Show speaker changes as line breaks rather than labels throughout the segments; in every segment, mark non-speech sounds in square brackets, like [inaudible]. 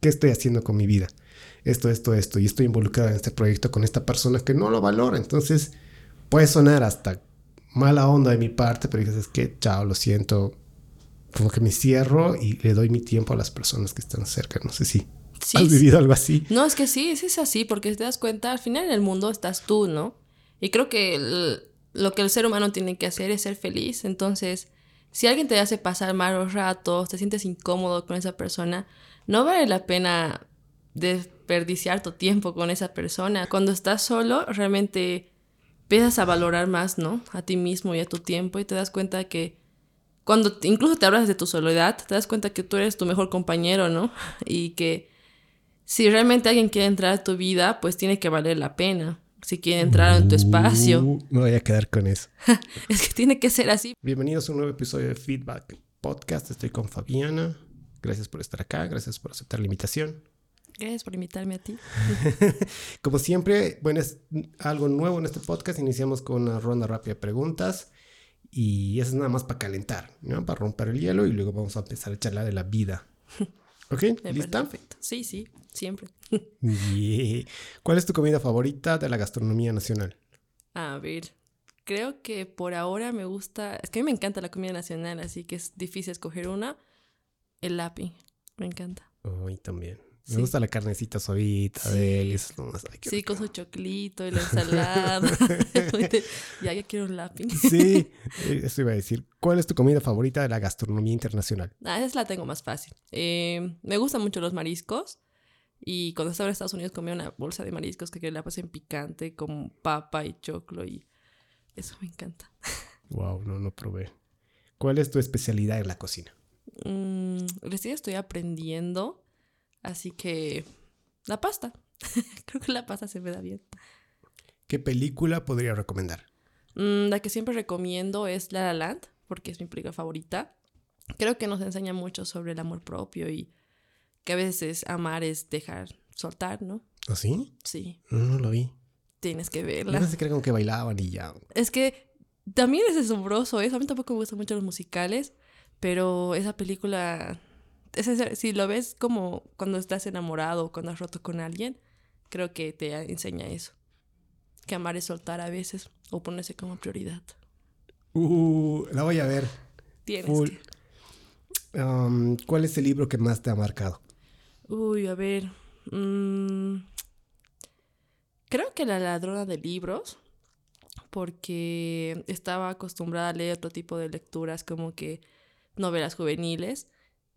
¿qué estoy haciendo con mi vida? Esto, esto, esto, y estoy involucrada en este proyecto con esta persona que no lo valora. Entonces, puede sonar hasta mala onda de mi parte, pero dices, es que, chao, lo siento. Como que me cierro y le doy mi tiempo a las personas que están cerca. No sé si has vivido algo así.
No, es que sí, es así, porque te das cuenta, al final en el mundo estás tú, ¿no? Y creo que lo que el ser humano tiene que hacer es ser feliz. Entonces, si alguien te hace pasar malos ratos, te sientes incómodo con esa persona, no vale la pena desperdiciar tu tiempo con esa persona. Cuando estás solo, realmente empiezas a valorar más, ¿no? A ti mismo y a tu tiempo y te das cuenta que cuando incluso te hablas de tu soledad, te das cuenta que tú eres tu mejor compañero, ¿no? [laughs] Y que si realmente alguien quiere entrar a tu vida, pues tiene que valer la pena. Si quiere entrar en tu espacio.
Uh, me voy a quedar con eso. [laughs]
es que tiene que ser así.
Bienvenidos a un nuevo episodio de Feedback Podcast. Estoy con Fabiana. Gracias por estar acá, gracias por aceptar la invitación.
Gracias por invitarme a ti. [laughs]
Como siempre, bueno, es algo nuevo en este podcast. Iniciamos con una ronda rápida de preguntas. Y eso es nada más para calentar, ¿no? Para romper el hielo y luego vamos a empezar a charlar de la vida. [laughs] ¿Ok? ¿Lista?
Perfecto. Sí, sí, siempre.
¿Cuál es tu comida favorita de la gastronomía nacional?
A ver, creo que por ahora me gusta. Es que a mí me encanta la comida nacional, así que es difícil escoger una. El lapi, me encanta.
Ay, también. Me gusta la carnecita suavita de él. Eso es
sí, con su choclito y la ensalada. [laughs] [laughs] ya, ya quiero un lápiz.
sí, eso iba a decir. ¿Cuál es tu comida favorita de la gastronomía internacional?
Ah, esa la tengo más fácil. Eh, me gustan mucho los mariscos. Y cuando estaba en Estados Unidos comía una bolsa de mariscos que la en picante con papa y choclo y eso me encanta. [laughs]
Wow, no, no probé. ¿Cuál es tu especialidad en la cocina?
Mm, recién estoy aprendiendo Así que la pasta. [laughs] Creo que la pasta se me da bien.
¿Qué película podría recomendar?
Mm, la que siempre recomiendo es La La Land, porque es mi película favorita. Creo que nos enseña mucho sobre el amor propio y que a veces amar es dejar soltar, ¿no?
¿Ah, sí?
Sí.
No, lo vi.
Tienes que verla.
No se cree como que bailaban y ya.
Es que también es asombroso eso. A mí tampoco me gustan mucho los musicales, pero esa película si lo ves como cuando estás enamorado o cuando has roto con alguien, creo que te enseña eso. Que amar es soltar a veces o ponerse como prioridad.
Uh, la voy a ver.
Tienes
um, ¿Cuál es el libro que más te ha marcado?
Uy, a ver. Mm, creo que La ladrona de libros, porque estaba acostumbrada a leer otro tipo de lecturas como que novelas juveniles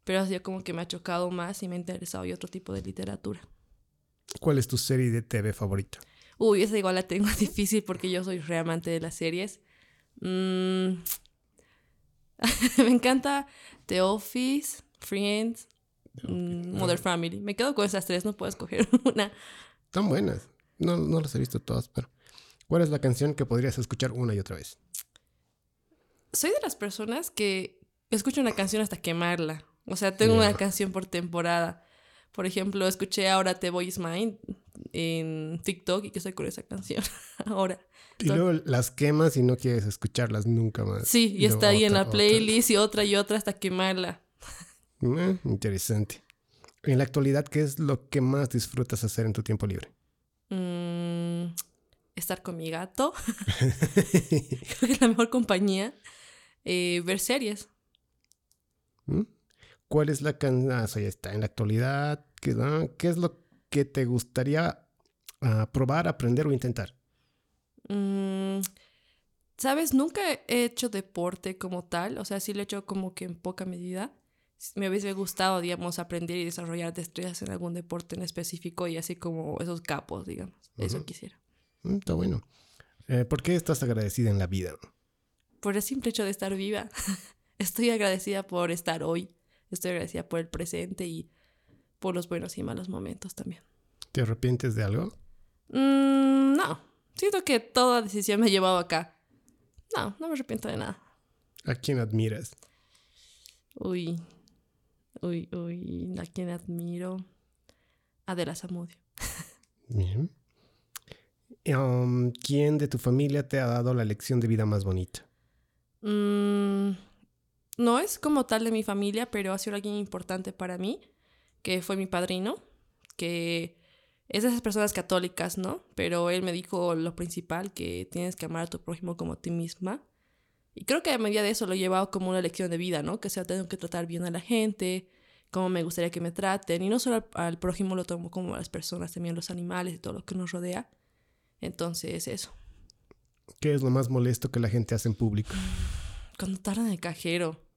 pero así como que me ha chocado más y me ha interesado y otro tipo de literatura.
¿Cuál es tu serie de TV favorita?
Uy, esa igual la tengo [laughs] difícil porque yo soy re amante de las series. Mm. [laughs] me encanta The Office, Friends, mm, Mother Family. Me quedo con esas tres, no puedo escoger [laughs] una.
Están buenas. No, no las he visto todas, pero ¿cuál es la canción que podrías escuchar una y otra vez?
Soy de las personas que escucho una canción hasta quemarla. O sea, tengo una canción por temporada. Por ejemplo, escuché ahora The Voice Mind en TikTok y que estoy con esa canción [laughs] ahora.
Y luego las quemas y no quieres escucharlas nunca más.
Sí, y, está ahí en la playlist y otra y otra hasta quemarla.
Eh, interesante. En la actualidad, ¿qué es lo que más disfrutas hacer en tu tiempo libre?
Mm, estar con mi gato. Creo que es la mejor compañía. Eh, ver series.
¿Mm? ¿Cuál es la canción? Ah, ya está. En la actualidad, ¿qué, ¿qué es lo que te gustaría ah, probar, aprender o intentar?
Mm, Sabes, nunca he hecho deporte como tal. O sea, sí lo he hecho como que en poca medida. Me hubiese gustado, digamos, aprender y desarrollar destrezas en algún deporte en específico y así como esos capos, digamos. Eso quisiera.
Mm, está bueno. Eh, ¿Por qué estás agradecida en la vida?
Por el simple hecho de estar viva. [laughs] Estoy agradecida por estar hoy. Estoy agradecida por el presente y por los buenos y malos momentos también.
¿Te arrepientes de algo?
Mm, no. Siento que toda decisión me ha llevado acá. No, no me arrepiento de nada.
¿A quién admiras?
Uy, uy, uy, ¿a quién admiro? Adela Zamudio.
Bien. Um, ¿Quién de tu familia te ha dado la lección de vida más bonita?
Mmm no es como tal de mi familia, pero ha sido alguien importante para mí, que fue mi padrino, que es de esas personas católicas, ¿no? Pero él me dijo lo principal, que tienes que amar a tu prójimo como a ti misma. Y creo que a medida de eso lo he llevado como una lección de vida, ¿no? Que sea, tengo que tratar bien a la gente, como me gustaría que me traten. Y no solo al, prójimo lo tomo como a las personas, también los animales y todo lo que nos rodea. Entonces, eso.
¿Qué es lo más molesto que la gente hace en público?
Cuando tardan en el cajero.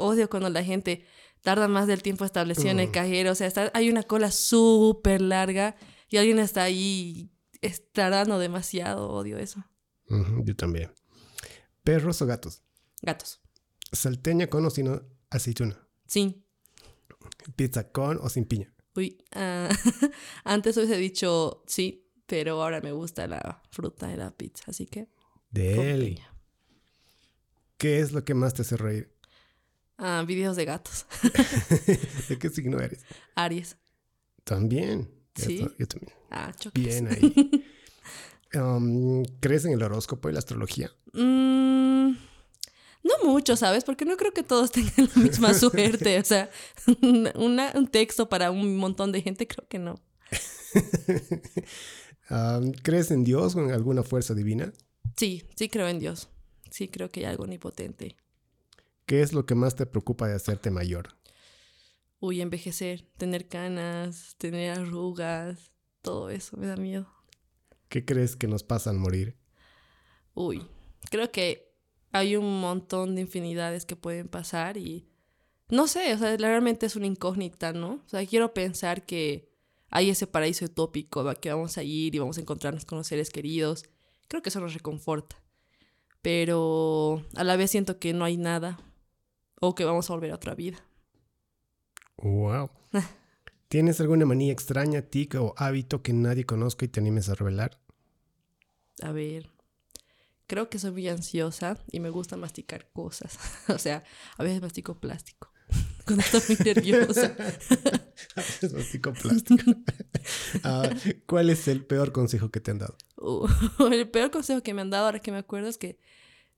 Odio cuando la gente tarda más del tiempo establecido en el cajero. O sea, hay una cola súper larga y alguien está ahí tardando demasiado. Odio eso.
yo también. ¿Perros o gatos?
Gatos.
¿Salteña con o sin aceituna?
Sí.
¿Pizza con o sin piña?
Uy, uh, [laughs] antes hubiese dicho sí, pero ahora me gusta la fruta de la pizza, así que.
De ¿Qué es lo que más te hace reír?
Ah, videos de gatos. [laughs]
¿De qué signo eres?
Aries.
También.
Sí.
Yo, también.
Ah,
Bien ahí. [laughs] Um, ¿Crees en el horóscopo y la astrología?
Mm, no mucho, ¿sabes? Porque no creo que todos [laughs] tengan la misma suerte. O sea, un texto para un montón de gente, creo que no.
Um, ¿Crees en Dios o en alguna fuerza divina?
Sí, sí creo en Dios. Sí creo que hay algo omnipotente.
¿Qué es lo que más te preocupa de hacerte mayor?
Uy, envejecer, tener canas, tener arrugas, todo eso me da miedo.
¿Qué crees que nos pasa al morir?
Uy, creo que hay un montón de infinidades que pueden pasar y no sé, o sea, realmente es una incógnita, ¿no? O sea, quiero pensar que hay ese paraíso utópico, que vamos a ir y vamos a encontrarnos con los seres queridos. Creo que eso nos reconforta. Pero a la vez siento que no hay nada o que vamos a volver a otra vida.
Wow. [laughs] ¿Tienes alguna manía extraña, tic o hábito que nadie conozca y te animes a revelar?
A ver, creo que soy muy ansiosa y me gusta masticar cosas. [laughs] o sea, a veces mastico plástico. [laughs] Cuando estoy muy nerviosa.
a veces mastico plástico. Ah, ¿Cuál es el peor consejo que te han dado?
Uh, el peor consejo que me han dado, ahora que me acuerdo, es que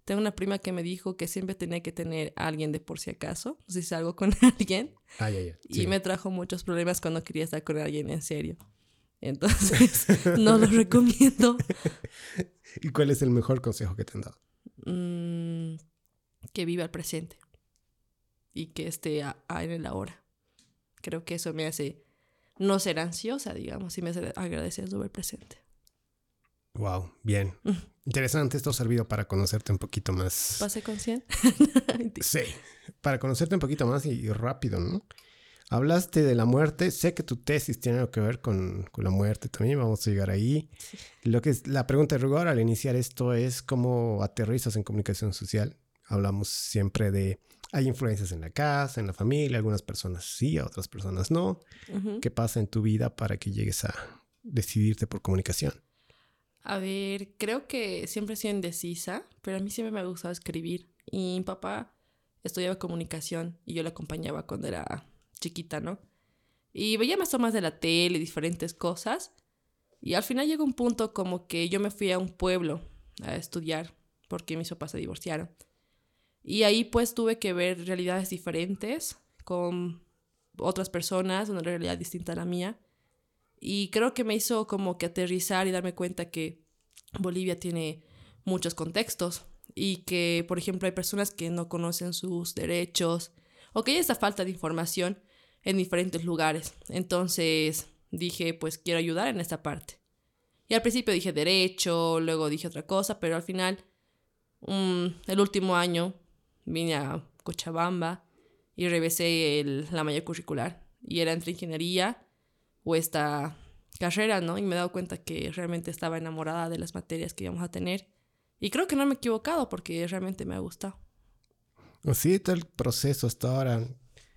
tengo una prima que me dijo que siempre tenía que tener a alguien de por si acaso, si salgo con [laughs] alguien.
Ah, ya, ya.
Y me trajo muchos problemas cuando quería estar con alguien en serio. Entonces, [laughs] no lo recomiendo.
¿Y cuál es el mejor consejo que te han dado?
Mm, que viva el presente y que esté a, en el ahora. Creo que eso me hace no ser ansiosa, digamos, y me hace agradecer sobre el presente.
Wow, bien. Interesante, esto ha servido para conocerte un poquito más.
¿Pase con 100? [laughs]
sí, para conocerte un poquito más y, rápido, ¿no? Hablaste de la muerte, sé que tu tesis tiene algo que ver con, la muerte también, vamos a llegar ahí. Lo que es la pregunta de rigor al iniciar esto es cómo aterrizas en comunicación social. Hablamos siempre de, hay influencias en la casa, en la familia, algunas personas sí, otras personas no. ¿Qué pasa en tu vida para que llegues a decidirte por comunicación?
A ver, creo que siempre he sido indecisa, pero a mí siempre me ha gustado escribir. Y mi papá estudiaba comunicación y yo le acompañaba cuando era chiquita, ¿no? Y veía más tomas de la tele, diferentes cosas. Y al final llegó un punto como que yo me fui a un pueblo a estudiar porque mis papás se divorciaron. Y ahí pues tuve que ver realidades diferentes con otras personas, una realidad distinta a la mía. Y creo que me hizo como que aterrizar y darme cuenta que Bolivia tiene muchos contextos y que, por ejemplo, hay personas que no conocen sus derechos o que hay esa falta de información en diferentes lugares. Entonces dije, pues quiero ayudar en esta parte. Y al principio dije derecho, luego dije otra cosa, pero al final, mm, el último año vine a Cochabamba y revisé la malla curricular. Y era entre ingeniería o esta carrera, ¿no? Y me he dado cuenta que realmente estaba enamorada de las materias que íbamos a tener. Y creo que no me he equivocado porque realmente me ha gustado.
Sí, todo el proceso hasta ahora,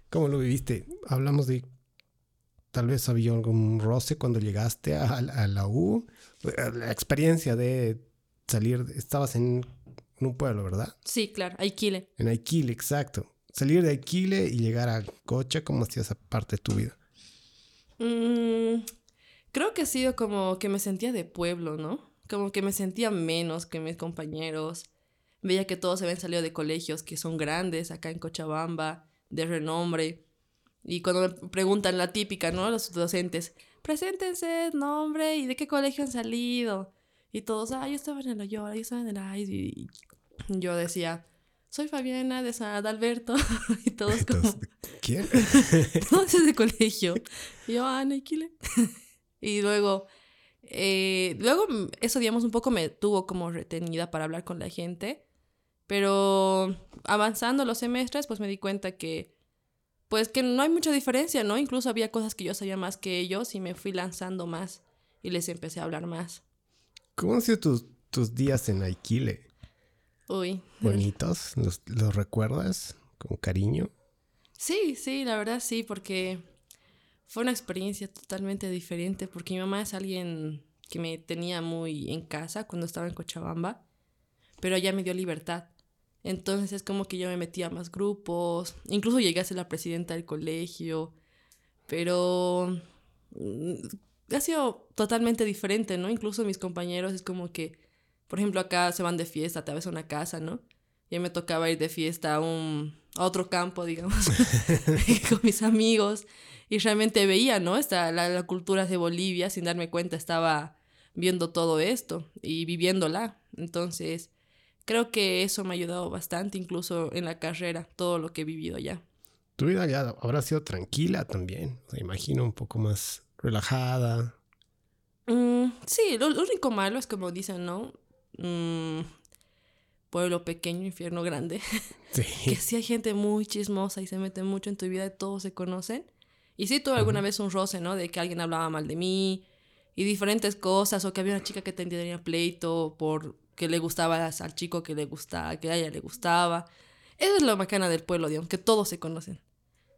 ¿cómo lo viviste? Hablamos de, tal vez había algún roce cuando llegaste a, la U, la experiencia de salir, estabas en, un pueblo, ¿verdad?
Sí, claro, Aikile.
En Aikile, exacto. Salir de Aikile y llegar a Cocha, ¿cómo hacía esa parte de tu vida?
Mm, creo que ha sido como que me sentía de pueblo, ¿no? Como que me sentía menos que mis compañeros. Veía que todos se habían salido de colegios que son grandes acá en Cochabamba, de renombre. Y cuando me preguntan la típica, ¿no? Los docentes, preséntense, nombre y de qué colegio han salido. Y todos, ah, yo estaba en el Loyola, yo estaba en el AIS. Y yo decía, soy Fabiana de San Adalberto. [laughs] y todos como...
¿Quién? [laughs]
todos de colegio. Y yo, ah, Naikile. [laughs] y luego, eh, luego eso, digamos, un poco me tuvo como retenida para hablar con la gente. Pero avanzando los semestres, pues me di cuenta que pues que no hay mucha diferencia, ¿no? Incluso había cosas que yo sabía más que ellos y me fui lanzando más y les empecé a hablar más.
¿Cómo han sido tus, tus días en Aikile?
Uy.
¿Bonitos? ¿Los, ¿Los recuerdas con cariño?
Sí, sí, la verdad sí, porque fue una experiencia totalmente diferente, porque mi mamá es alguien que me tenía muy en casa cuando estaba en Cochabamba, pero ella me dio libertad. Entonces es como que yo me metía a más grupos, incluso llegué a ser la presidenta del colegio, pero mm, ha sido totalmente diferente, ¿no? Incluso mis compañeros es como que, por ejemplo, acá se van de fiesta, tal vez a una casa, ¿no? Y a mí me tocaba ir de fiesta a, un, a otro campo, digamos, [laughs] [laughs] con mis amigos. Y realmente veía, ¿no? Esta, la, la cultura de Bolivia, sin darme cuenta, estaba viendo todo esto y viviéndola. Entonces, creo que eso me ha ayudado bastante, incluso en la carrera, todo lo que he vivido ya.
Tu vida ya habrá sido tranquila también, me imagino un poco más relajada.
Mm, sí, lo, único malo es como dicen, ¿no? Mm, pueblo pequeño, infierno grande. [laughs] Sí. que sí hay gente muy chismosa y se mete mucho en tu vida y todos se conocen. Y sí tuve alguna vez un roce, ¿no? De que alguien hablaba mal de mí y diferentes cosas, o que había una chica que tenía pleito por que le gustaba al chico que le gustaba, que a ella le gustaba. Eso es lo bacana del pueblo, digamos, que todos se conocen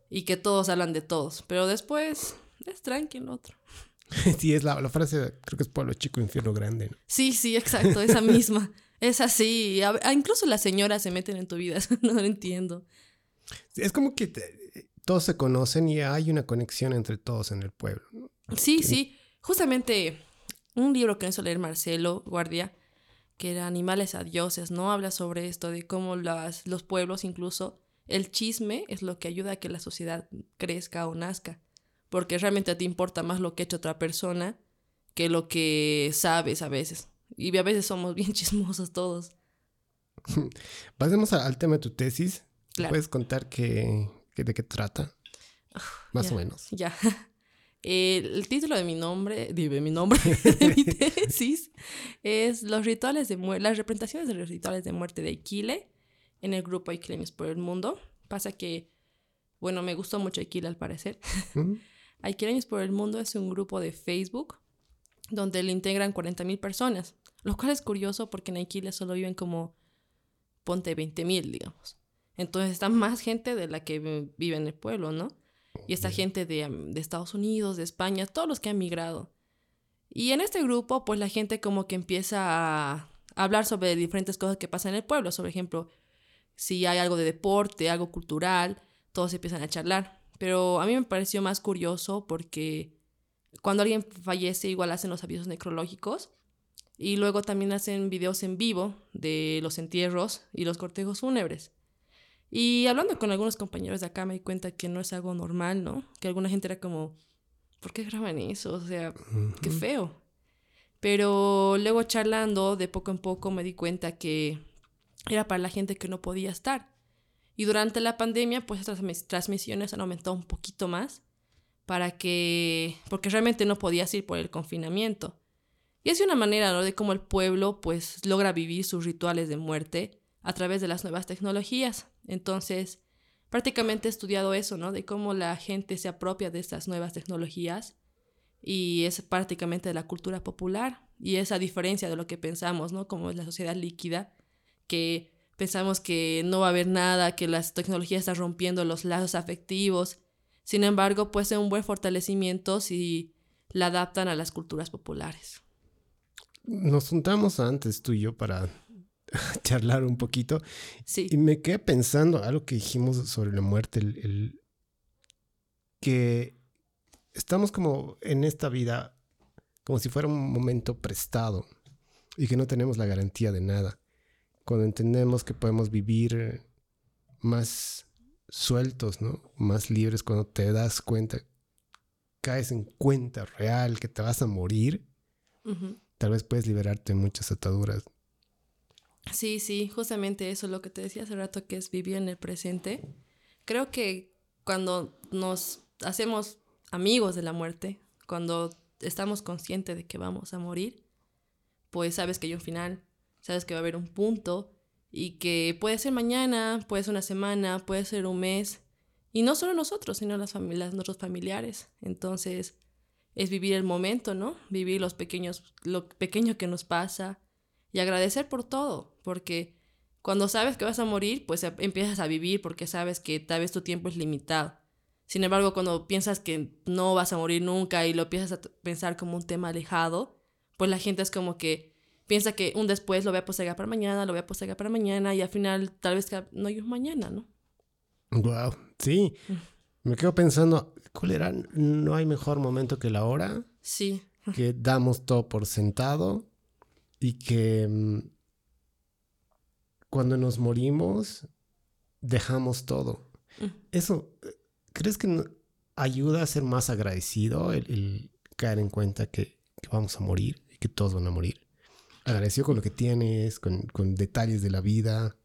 y que todos hablan de todos, pero después es tranquilo otro. [laughs]
Sí, es la, la, frase, creo que es pueblo chico, infierno grande.
Sí, sí, exacto, esa misma. es así. incluso las señoras se meten en tu vida, [laughs] no lo entiendo.
es como que todos se conocen y hay una conexión entre todos en el pueblo.
Sí, sí. Justamente un libro que hizo leer Marcelo Guardia que era Animales a Dioses, ¿no? Habla sobre esto, de cómo las, los pueblos incluso, el chisme es lo que ayuda a que la sociedad crezca o nazca, porque realmente te importa más lo que ha hecho otra persona que lo que sabes a veces. Y a veces somos [laughs] bien chismosos todos. [laughs]
Pasemos al tema de tu tesis. ¿Puedes contar qué, de qué trata? [sighs] Más o menos.
Ya. [laughs] el título de mi nombre, de mi nombre, de mi tesis, es los rituales de las representaciones de los rituales de muerte de Aquile en el grupo Aikileños por el Mundo. Pasa que, bueno, me gustó mucho Aquile al parecer. Uh por el Mundo es un grupo de Facebook donde le integran 40.000 personas, lo cual es curioso porque en Aquile solo viven como, ponte 20.000, digamos. Entonces está más gente de la que vive en el pueblo, ¿no? y esta gente de, de, Estados Unidos, de España, todos los que han migrado. Y en este grupo, pues la gente como que empieza a hablar sobre diferentes cosas que pasan en el pueblo. Por ejemplo, si hay algo de deporte, algo cultural, todos empiezan a charlar. Pero a mí me pareció más curioso porque cuando alguien fallece, igual hacen los avisos necrológicos. Y luego también hacen videos en vivo de los entierros y los cortejos fúnebres. Y hablando con algunos compañeros de acá me di cuenta que no es algo normal, ¿no? Que alguna gente era como, ¿por qué graban eso? O sea, qué feo. Pero luego charlando de poco en poco me di cuenta que era para la gente que no podía estar. Y durante la pandemia, pues estas transmisiones han aumentado un poquito más para que, porque realmente no podías ir por el confinamiento. Y es una manera. De cómo el pueblo, pues, logra vivir sus rituales de muerte a través de las nuevas tecnologías. Entonces, prácticamente he estudiado eso, ¿no? De cómo la gente se apropia de estas nuevas tecnologías y es prácticamente de la cultura popular y esa diferencia de lo que pensamos, ¿no? Como es la sociedad líquida, que pensamos que no va a haber nada, que las tecnologías están rompiendo los lazos afectivos. Sin embargo, puede ser un buen fortalecimiento si la adaptan a las culturas populares.
Nos juntamos antes tú y yo para [laughs] charlar un poquito.
Sí.
Y me quedé pensando algo que dijimos sobre la muerte, el, que estamos como en esta vida como si fuera un momento prestado y que no tenemos la garantía de nada. Cuando entendemos que podemos vivir más sueltos, ¿no? Más libres cuando te das cuenta, caes en cuenta real que te vas a morir. Tal vez puedes liberarte de muchas ataduras.
Sí, sí, justamente eso, lo que te decía hace rato, que es vivir en el presente. Creo que cuando nos hacemos amigos de la muerte, cuando estamos conscientes de que vamos a morir, pues sabes que hay un final, sabes que va a haber un punto y que puede ser mañana, puede ser una semana, puede ser un mes. Y no solo nosotros, sino las familias, nuestros familiares. Entonces, es vivir el momento, ¿no? Vivir los pequeños, lo pequeño que nos pasa y agradecer por todo, porque cuando sabes que vas a morir, pues empiezas a vivir porque sabes que tal vez tu tiempo es limitado. Sin embargo, cuando piensas que no vas a morir nunca y lo empiezas a pensar como un tema alejado, pues la gente es como que piensa que un después lo voy a postergar para mañana, lo voy a postergar para mañana y al final tal vez no hay un mañana, ¿no?
Wow, sí. Me quedo pensando, ¿cuál era? ¿No hay mejor momento que la hora?
Sí. [laughs]
Que damos todo por sentado y que mm, cuando nos morimos dejamos todo. Mm. Eso, ¿crees que ayuda a ser más agradecido el, caer en cuenta que, vamos a morir y que todos van a morir? Agradecido con lo que tienes, con, con detalles de la vida.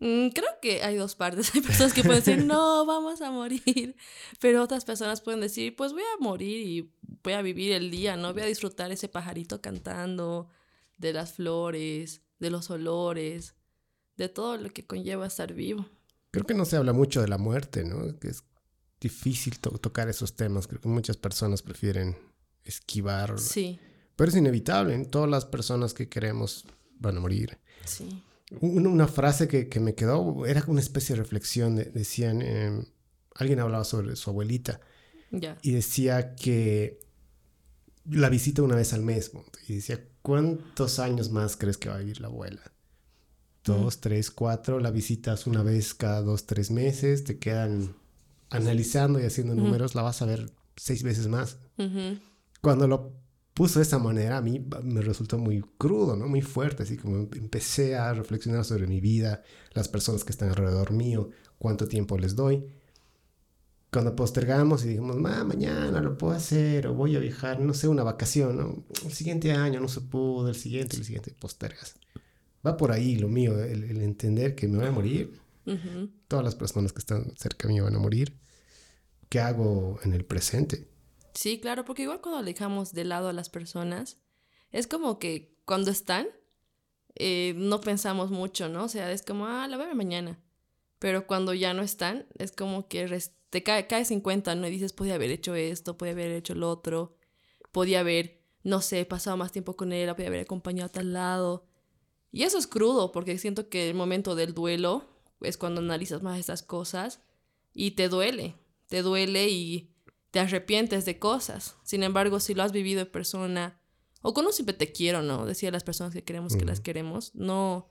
Mm, creo que hay dos partes. [laughs] Hay personas que pueden decir, no, vamos a morir. [laughs] Pero otras personas pueden decir, pues voy a morir y voy a vivir el día, ¿no? Voy a disfrutar ese pajarito cantando, de las flores, de los olores, de todo lo que conlleva estar vivo.
Creo que no se habla mucho de la muerte, ¿no? Que es difícil tocar esos temas. Creo que muchas personas prefieren esquivar.
Sí.
Pero es inevitable. Todas las personas que queremos van a morir.
Sí.
Una, frase que, me quedó era una especie de reflexión. decían, em, alguien hablaba sobre su abuelita. Y decía que la visita una vez al mes. Y decía, ¿cuántos años más crees que va a vivir la abuela? Dos, mm. tres, cuatro. La visitas una vez cada dos, tres meses. Te quedan analizando y haciendo números. La vas a ver seis veces más. Cuando lo puso de esa manera, a mí me resultó muy crudo, ¿no? Muy fuerte, así como empecé a reflexionar sobre mi vida, las personas que están alrededor mío, cuánto tiempo les doy. Cuando postergamos y dijimos, mañana lo puedo hacer, o voy a viajar, no sé, una vacación, ¿no? El siguiente año no se pudo, el siguiente, el siguiente, postergas. Va por ahí lo mío, el, entender que me voy a morir. Todas las personas que están cerca mío van a morir. ¿Qué hago en el presente?
Sí, claro, porque igual cuando dejamos de lado a las personas, es como que cuando están, eh, no pensamos mucho, ¿no? O sea, es como, ah, la voy mañana. Pero cuando ya no están, es como que te caes en cuenta, ¿no? Y dices, podía haber hecho esto, podía haber hecho lo otro, podía haber, no sé, pasado más tiempo con él, podía haber acompañado a tal lado. Y eso es crudo, porque siento que el momento del duelo es cuando analizas más estas cosas y te duele, te duele y te arrepientes de cosas. Sin embargo, si lo has vivido en persona, o con un siempre te quiero, ¿no? Decía las personas que queremos que las queremos, no,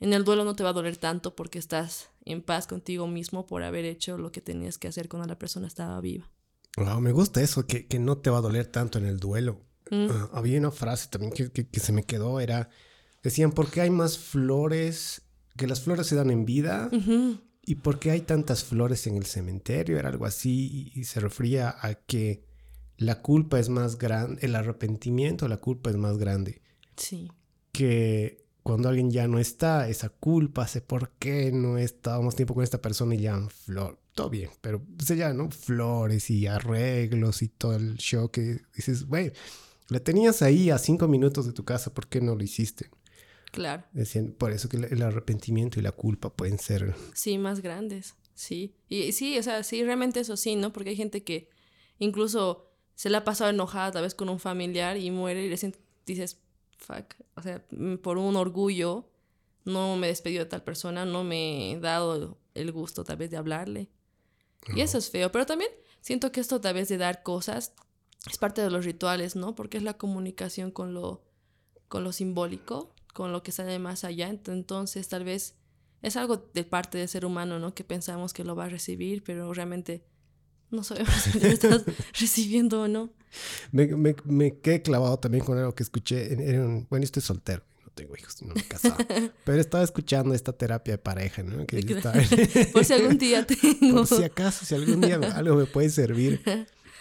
en el duelo no te va a doler tanto porque estás en paz contigo mismo por haber hecho lo que tenías que hacer cuando la persona estaba viva.
Wow, me gusta eso, que, no te va a doler tanto en el duelo. Mm. Ah, había una frase también que, se me quedó, era, decían, ¿por qué hay más flores? Que las flores se dan en vida ¿Y por qué hay tantas flores en el cementerio? Era algo así y, se refería a que la culpa es más grande, el arrepentimiento, la culpa es más grande.
Sí.
Que cuando alguien ya no está, esa culpa hace por qué no estábamos tiempo con esta persona y ya flor. Todo bien, pero se ya, ¿no? Flores y arreglos y todo el show que dices, güey, la tenías ahí a cinco minutos de tu casa, ¿por qué no lo hiciste?
Claro.
Decían, por eso que el arrepentimiento y la culpa pueden ser...
Sí, más grandes, sí. Y sí, o sea, sí, realmente eso sí, ¿no? Porque hay gente que incluso se la ha pasado enojada tal vez con un familiar y muere y le dices, fuck, o sea, mm, por un orgullo no me despidió de tal persona, no me he dado el gusto tal vez de hablarle. Y eso es feo, pero también siento que esto tal vez de dar cosas es parte de los rituales, ¿no? Porque es la comunicación con lo, con lo simbólico con lo que sale más allá. Entonces, tal vez es algo de parte del ser humano, ¿no? Que pensamos que lo va a recibir, pero realmente no sabemos si lo estás [laughs] recibiendo o no.
Me, me, me, quedé clavado también con algo que escuché. En, bueno, estoy soltero. tengo hijos, no me he casado. [laughs] Pero estaba escuchando esta terapia de pareja, ¿no? Que [laughs]
Por si algún día tengo.
Por si acaso, si algún día algo me puede servir.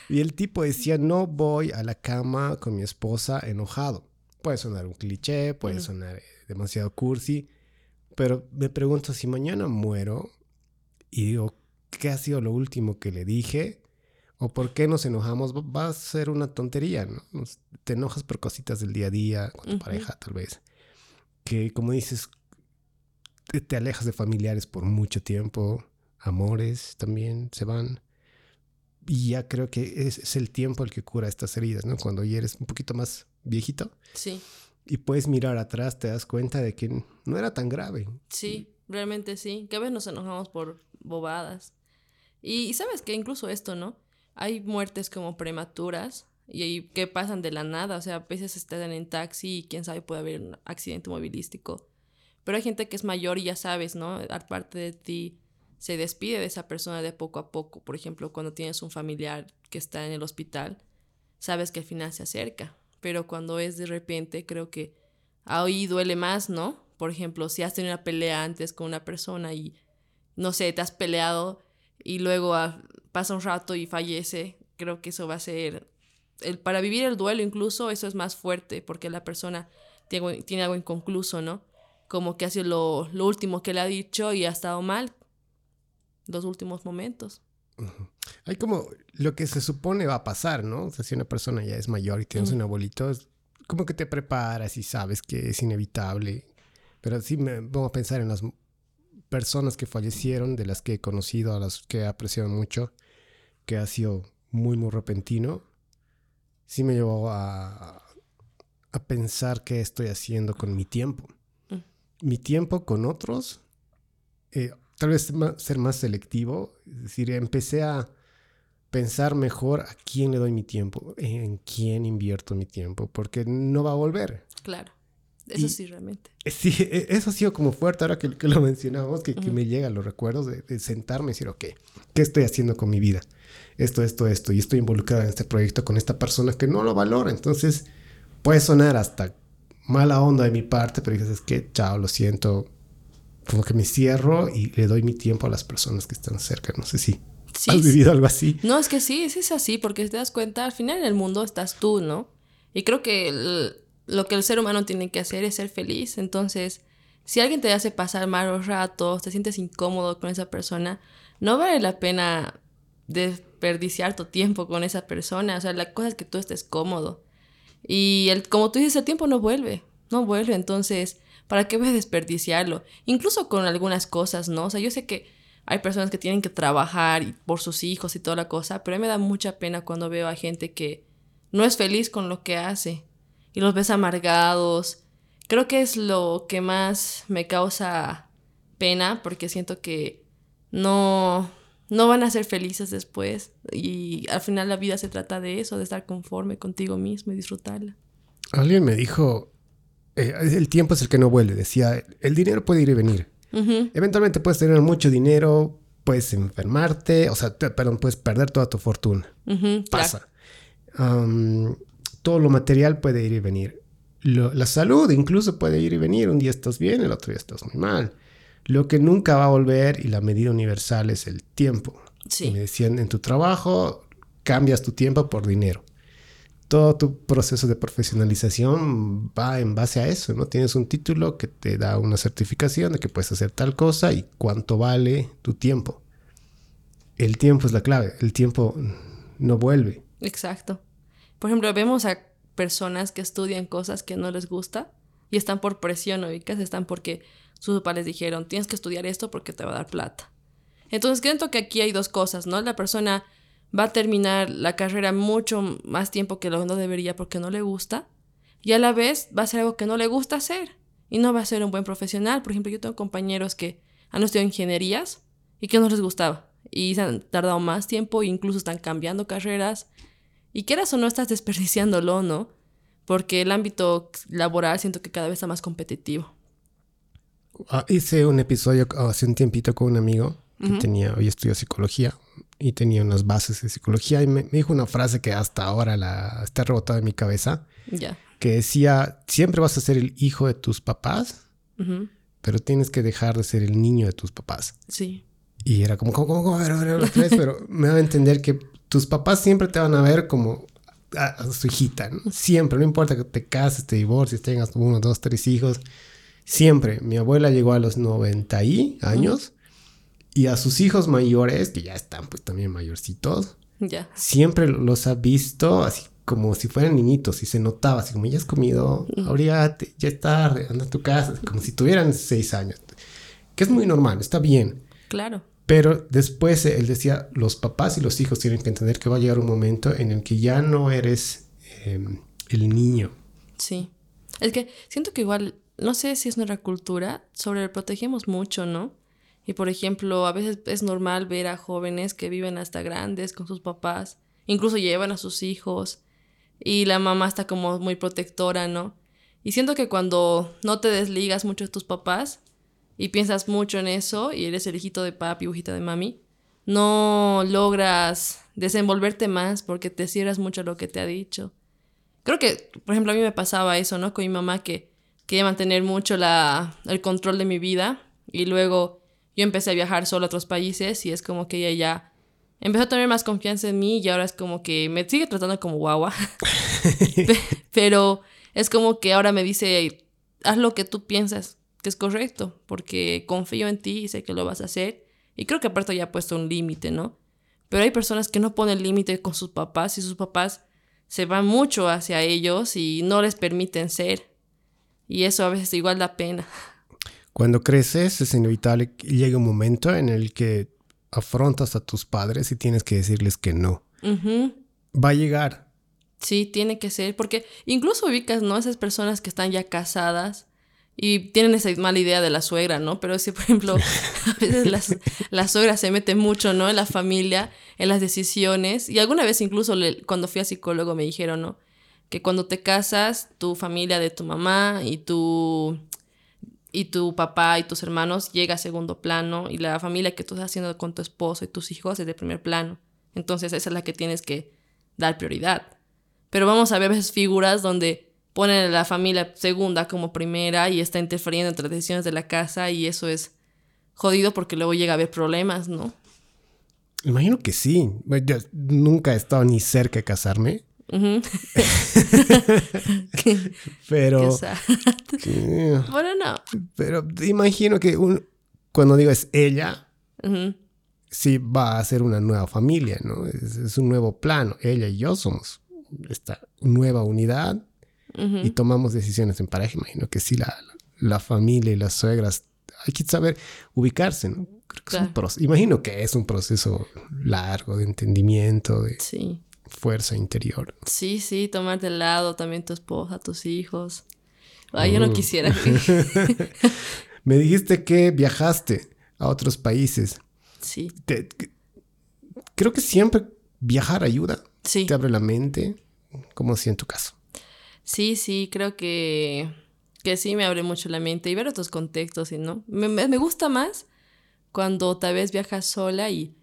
Y el tipo decía, no voy a la cama con mi esposa enojado. Puede sonar un cliché, puede sonar eh, demasiado cursi, pero me pregunto si mañana muero y digo, ¿qué ha sido lo último que le dije? ¿O por qué nos enojamos? Va a ser una tontería, ¿no? te enojas por cositas del día a día, con tu pareja tal vez. Que como dices, te, alejas de familiares por mucho tiempo, amores también se van. Y ya creo que es, es, el tiempo el que cura estas heridas, ¿no? Cuando ya eres un poquito más viejito.
Sí.
Y puedes mirar atrás, te das cuenta de que no era tan grave.
Sí, realmente sí. Que a veces nos enojamos por bobadas. Y, sabes que incluso esto, ¿no? Hay muertes como prematuras y, que pasan de la nada. O sea, a veces están en taxi y quién sabe puede haber un accidente movilístico. Pero hay gente que es mayor y ya sabes, ¿no? Aparte de ti, se despide de esa persona de poco a poco. Por ejemplo, cuando tienes un familiar que está en el hospital, sabes que el final se acerca pero cuando es de repente creo que ahí duele más, ¿no? Por ejemplo, si has tenido una pelea antes con una persona y, no sé, te has peleado y luego ah, pasa un rato y fallece, creo que eso va a ser, el, para vivir el duelo incluso, eso es más fuerte porque la persona tiene, tiene algo inconcluso, ¿no? Como que ha sido lo, lo último que le ha dicho y ha estado mal los últimos momentos.
Hay como lo que se supone va a pasar, ¿no? O sea, si una persona ya es mayor y tienes un abuelito, es como que te preparas y sabes que es inevitable. Pero sí me pongo a pensar en las personas que fallecieron, de las que he conocido, a las que he apreciado mucho, que ha sido muy, muy repentino. Sí me llevó a, a pensar qué estoy haciendo con mi tiempo. Mm. Mi tiempo con otros. Eh, tal vez ser más selectivo. Es decir, empecé a pensar mejor a quién le doy mi tiempo, en quién invierto mi tiempo, porque no va a volver.
Claro. Eso sí, realmente.
Sí, e, eso ha sido como fuerte ahora que, lo mencionamos, que, que, me llegan los recuerdos de, sentarme y decir, ok, ¿qué estoy haciendo con mi vida? Esto, esto, esto, y estoy involucrada en este proyecto con esta persona que no lo valora. Entonces, puede sonar hasta mala onda de mi parte, pero dices, es que, chao, lo siento, como que me cierro y le doy mi tiempo a las personas que están cerca. No sé si has vivido algo así.
No, es que sí, es así, porque te das cuenta, al final en el mundo estás tú, ¿no? Y creo que lo que el ser humano tiene que hacer es ser feliz. Entonces, si alguien te hace pasar malos ratos, te sientes incómodo con esa persona, no vale la pena desperdiciar tu tiempo con esa persona. O sea, la cosa es que tú estés cómodo. Y el, como tú dices, el tiempo no vuelve, no vuelve. Entonces, ¿Para qué voy a desperdiciarlo? Incluso con algunas cosas, ¿no? O sea, yo sé que hay personas que tienen que trabajar por sus hijos y toda la cosa, pero a mí me da mucha pena cuando veo a gente que no es feliz con lo que hace y los ves amargados. Creo que es lo que más me causa pena porque siento que no no van a ser felices después y al final la vida se trata de eso, de estar conforme contigo mismo y disfrutarla.
Alguien me dijo eh, el tiempo es el que no vuelve. Decía, el dinero puede ir y venir. Eventualmente puedes tener mucho dinero, puedes enfermarte, o sea, perdón, puedes perder toda tu fortuna. Pasa. todo lo material puede ir y venir. la salud incluso puede ir y venir. Un día estás bien, el otro día estás muy mal. Lo que nunca va a volver y la medida universal es el tiempo. Sí. me decían, en tu trabajo cambias tu tiempo por dinero todo tu proceso de profesionalización va en base a eso, ¿no? Tienes un título que te da una certificación de que puedes hacer tal cosa y cuánto vale tu tiempo. El tiempo es la clave, el tiempo no vuelve.
Exacto. Por ejemplo, vemos a personas que estudian cosas que no les gusta y están por presión, ¿no? Están porque sus papás les dijeron, tienes que estudiar esto porque te va a dar plata. Entonces, creo que aquí hay dos cosas, ¿no? La persona va a terminar la carrera mucho más tiempo que lo no debería porque no le gusta y a la vez va a ser algo que no le gusta hacer y no va a ser un buen profesional. Por ejemplo, yo tengo compañeros que han estudiado ingenierías y que no les gustaba y se han tardado más tiempo e incluso están cambiando carreras y quieras o no estás desperdiciándolo, ¿no? Porque el ámbito laboral siento que cada vez está más competitivo.
Ah, hice un episodio hace un tiempito con un amigo que tenía, hoy estudió psicología, y tenía unas bases de psicología y me, dijo una frase que hasta ahora la está rebotada en mi cabeza.
Ya.
que decía, siempre vas a ser el hijo de tus papás, pero tienes que dejar de ser el niño de tus papás.
Sí.
Y era como, ¿cómo, cómo, cómo? Pero, me da a entender que tus papás siempre te van a ver como a, su hijita, ¿no? Siempre, no importa que te cases, te divorcies, tengas uno, dos, tres hijos. Siempre. Mi abuela llegó a los 90 años y a sus hijos mayores, que ya están pues también mayorcitos,
ya.
siempre los ha visto así como si fueran niñitos y se notaba así como ya has comido, ahorita ya es tarde, anda a tu casa, como si tuvieran seis años. Que es muy normal, está bien.
Claro.
Pero después él decía, los papás y los hijos tienen que entender que va a llegar un momento en el que ya no eres em, el niño.
Sí. Es que siento que igual, no sé si es nuestra cultura, sobreprotegemos mucho, ¿no? Y por ejemplo, a veces es normal ver a jóvenes que viven hasta grandes con sus papás, incluso llevan a sus hijos y la mamá está como muy protectora, ¿no? Y siento que cuando no te desligas mucho de tus papás y piensas mucho en eso y eres el hijito de papi o hijita de mami, no logras desenvolverte más porque te cierras mucho a lo que te ha dicho. Creo que, por ejemplo, a mí me pasaba eso, ¿no? Con mi mamá que quería mantener mucho la, el control de mi vida y luego yo empecé a viajar solo a otros países y es como que ella ya empezó a tener más confianza en mí y ahora es como que me sigue tratando como guagua. [laughs] Pero es como que ahora me dice, haz lo que tú piensas que es correcto, porque confío en ti y sé que lo vas a hacer. Y creo que aparte ya ha puesto un límite, ¿no? Pero hay personas que no ponen límite con sus papás y sus papás se van mucho hacia ellos y no les permiten ser. Y eso a veces igual da pena.
Cuando creces es inevitable que llegue un momento en el que afrontas a tus padres y tienes que decirles que no. Va a llegar.
Sí, tiene que ser, porque incluso ubicas, ¿no? Esas personas que están ya casadas y tienen esa mala idea de la suegra, ¿no? Pero si, por ejemplo, [laughs] a veces la suegra se mete mucho, ¿no? En la familia, en las decisiones. Y alguna vez incluso cuando fui a psicólogo me dijeron, ¿no? Que cuando te casas, tu familia de tu mamá y tu y tu papá y tus hermanos llega a segundo plano y la familia que tú estás haciendo con tu esposo y tus hijos es de primer plano. Entonces esa es la que tienes que dar prioridad. Pero vamos a ver figuras donde ponen a la familia segunda como primera y está interfiriendo entre las decisiones de la casa y eso es jodido porque luego llega a haber problemas, ¿no?
Imagino que sí. Yo nunca he estado ni cerca de casarme, [laughs] pero.
bueno, no.
Pero imagino que cuando digo es ella, sí va a ser una nueva familia, ¿no? Es, un nuevo plano. Ella y yo somos esta nueva unidad y tomamos decisiones en pareja. Imagino que sí, la, la familia y las suegras hay que saber ubicarse, ¿no? imagino que es un proceso largo de entendimiento, de,
sí
fuerza interior.
Sí, sí, tomarte el lado también tu esposa, tus hijos. Ay, yo no mm. quisiera. [laughs]
Me dijiste que viajaste a otros países.
Sí.
creo que siempre viajar ayuda.
Sí.
Te abre la mente, como si en tu caso.
Sí, sí, creo que, que sí me abre mucho la mente y ver otros contextos, y ¿no? Me, me gusta más cuando tal vez viajas sola y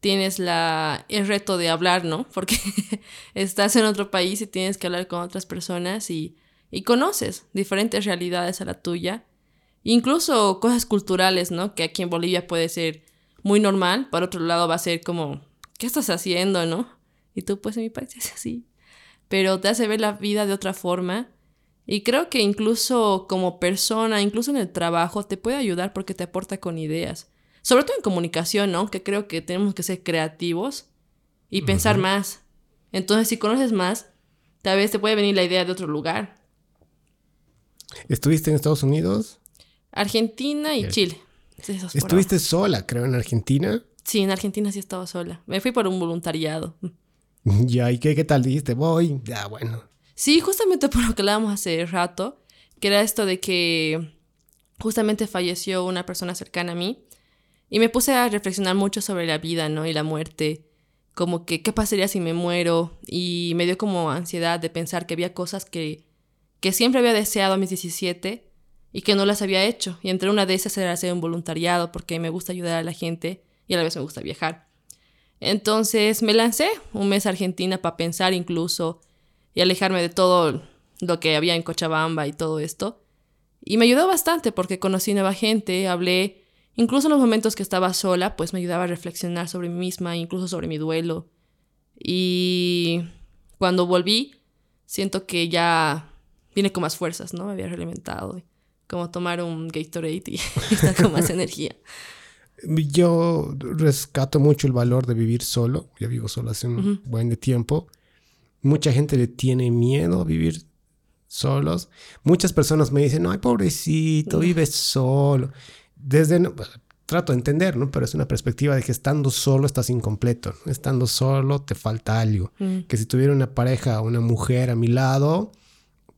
tienes la, el reto de hablar, ¿no? Porque [laughs] estás en otro país y tienes que hablar con otras personas y, y conoces diferentes realidades a la tuya. Incluso cosas culturales, ¿no? Que aquí en Bolivia puede ser muy normal, por otro lado va a ser como, ¿qué estás haciendo, no? Y tú, pues en mi país es así. Pero te hace ver la vida de otra forma. Y creo que incluso como persona, incluso en el trabajo, te puede ayudar porque te aporta con ideas sobre todo en comunicación, ¿no? Que creo que tenemos que ser creativos y pensar más. Entonces, si conoces más, tal vez te puede venir la idea de otro lugar.
¿Estuviste en Estados Unidos?
Argentina y Chile.
¿Estuviste sola, creo, en Argentina?
Sí, en Argentina sí estaba sola. Me fui por un voluntariado. [laughs]
Ya, ¿y qué, qué tal dijiste? Voy, ya, bueno.
Sí, justamente [laughs] por lo que hablábamos hace rato, que era esto de que justamente falleció una persona cercana a mí y me puse a reflexionar mucho sobre la vida, ¿no? Y la muerte. Como que, ¿qué pasaría si me muero? Y me dio como ansiedad de pensar que había cosas que, que siempre había deseado a mis 17 y que no las había hecho. Y entre una de esas era hacer un voluntariado porque me gusta ayudar a la gente y a la vez me gusta viajar. Entonces me lancé un mes a Argentina para pensar incluso y alejarme de todo lo que había en Cochabamba y todo esto. Y me ayudó bastante porque conocí nueva gente, hablé, incluso en los momentos que estaba sola, pues me ayudaba a reflexionar sobre mí misma, incluso sobre mi duelo. Y cuando volví, siento que ya vine con más fuerzas, ¿no? Me había realimentado. Como tomar un Gatorade y [laughs] estar con más energía. [laughs]
Yo rescato mucho el valor de vivir solo. Ya vivo solo hace un buen tiempo. Mucha gente le tiene miedo a vivir solos. Muchas personas me dicen, no, ay, pobrecito, vives solo. Desde, trato de entender, ¿no? Pero es una perspectiva de que estando solo estás incompleto. Estando solo te falta algo. Mm. Que si tuviera una pareja, una mujer a mi lado,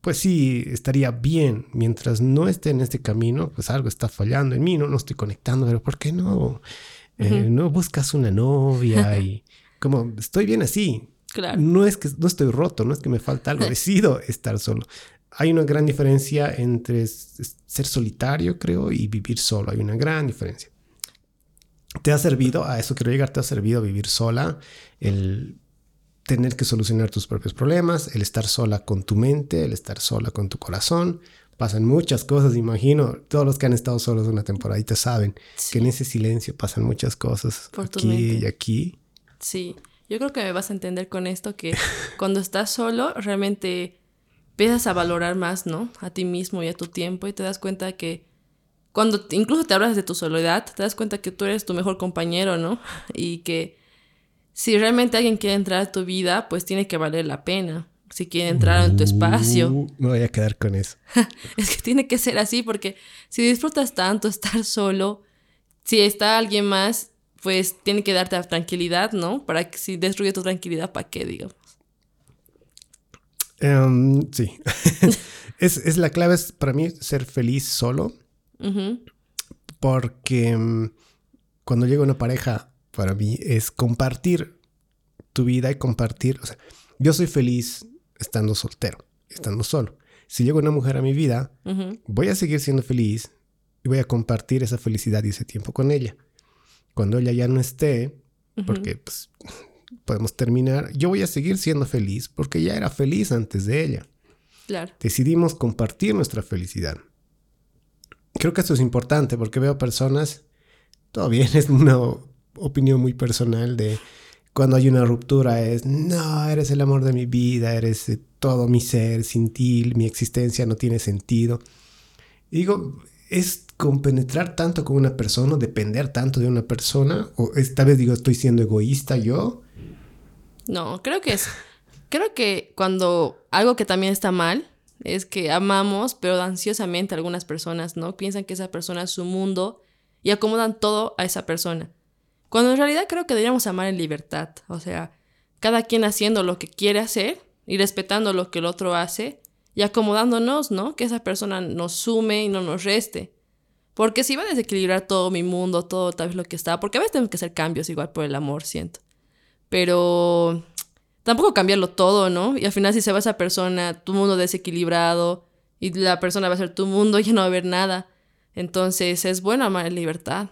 pues sí, estaría bien. Mientras no esté en este camino, pues algo está fallando en mí, no, no estoy conectando, pero ¿por qué no? Eh, no buscas una novia y [laughs] como estoy bien así. Claro. No es que no estoy roto, no es que me falta algo, [laughs] decido estar solo. Hay una gran diferencia entre ser solitario, creo, y vivir solo. Hay una gran diferencia. ¿Te ha servido, a eso quiero llegar, te ha servido vivir sola, el tener que solucionar tus propios problemas, el estar sola con tu mente, el estar sola con tu corazón? Pasan muchas cosas, imagino. Todos los que han estado solos una temporadita saben que en ese silencio pasan muchas cosas aquí y aquí.
Sí, yo creo que me vas a entender con esto que cuando estás solo realmente empiezas a valorar más, ¿no? A ti mismo y a tu tiempo y te das cuenta que cuando incluso te hablas de tu soledad, te das cuenta que tú eres tu mejor compañero, ¿no? Y que si realmente alguien quiere entrar a tu vida, pues tiene que valer la pena. Si quiere entrar en tu espacio.
Uh, me voy a quedar con eso. [laughs]
es que tiene que ser así porque si disfrutas tanto estar solo, si está alguien más, pues tiene que darte tranquilidad, ¿no? Para que si destruye tu tranquilidad, ¿para qué, digamos?
Em, sí. [laughs] es, es, la clave es para mí ser feliz solo porque mm, cuando llega una pareja, para mí es compartir tu vida y compartir. O sea, yo soy feliz estando soltero, estando solo. Si llega una mujer a mi vida, voy a seguir siendo feliz y voy a compartir esa felicidad y ese tiempo con ella. Cuando ella ya no esté, porque pues, podemos terminar, yo voy a seguir siendo feliz porque ya era feliz antes de ella. Claro. Decidimos compartir nuestra felicidad creo que esto es importante porque veo personas, todo bien, [laughs] es una opinión muy personal de cuando hay una ruptura es, no, eres el amor de mi vida, eres eh, todo mi ser, sin ti mi existencia no tiene sentido. digo, es compenetrar tanto con una persona, depender tanto de una persona, o esta vez digo, estoy siendo egoísta yo.
No, creo que es, creo que cuando algo que también está mal es que amamos, pero ansiosamente algunas personas, ¿no? Piensan que esa persona es su mundo y acomodan todo a esa persona. Cuando en realidad creo que deberíamos amar en libertad, o sea, cada quien haciendo lo que quiere hacer y respetando lo que el otro hace y acomodándonos, ¿no? Que esa persona nos sume y no nos reste. Porque si va a desequilibrar todo mi mundo, todo tal vez lo que está, porque a veces tenemos que hacer cambios igual por el amor, siento. Pero tampoco cambiarlo todo, ¿no? Y al final si se va esa persona, tu mundo desequilibrado y la persona va a ser tu mundo y no va a haber nada. Entonces es bueno amar en libertad.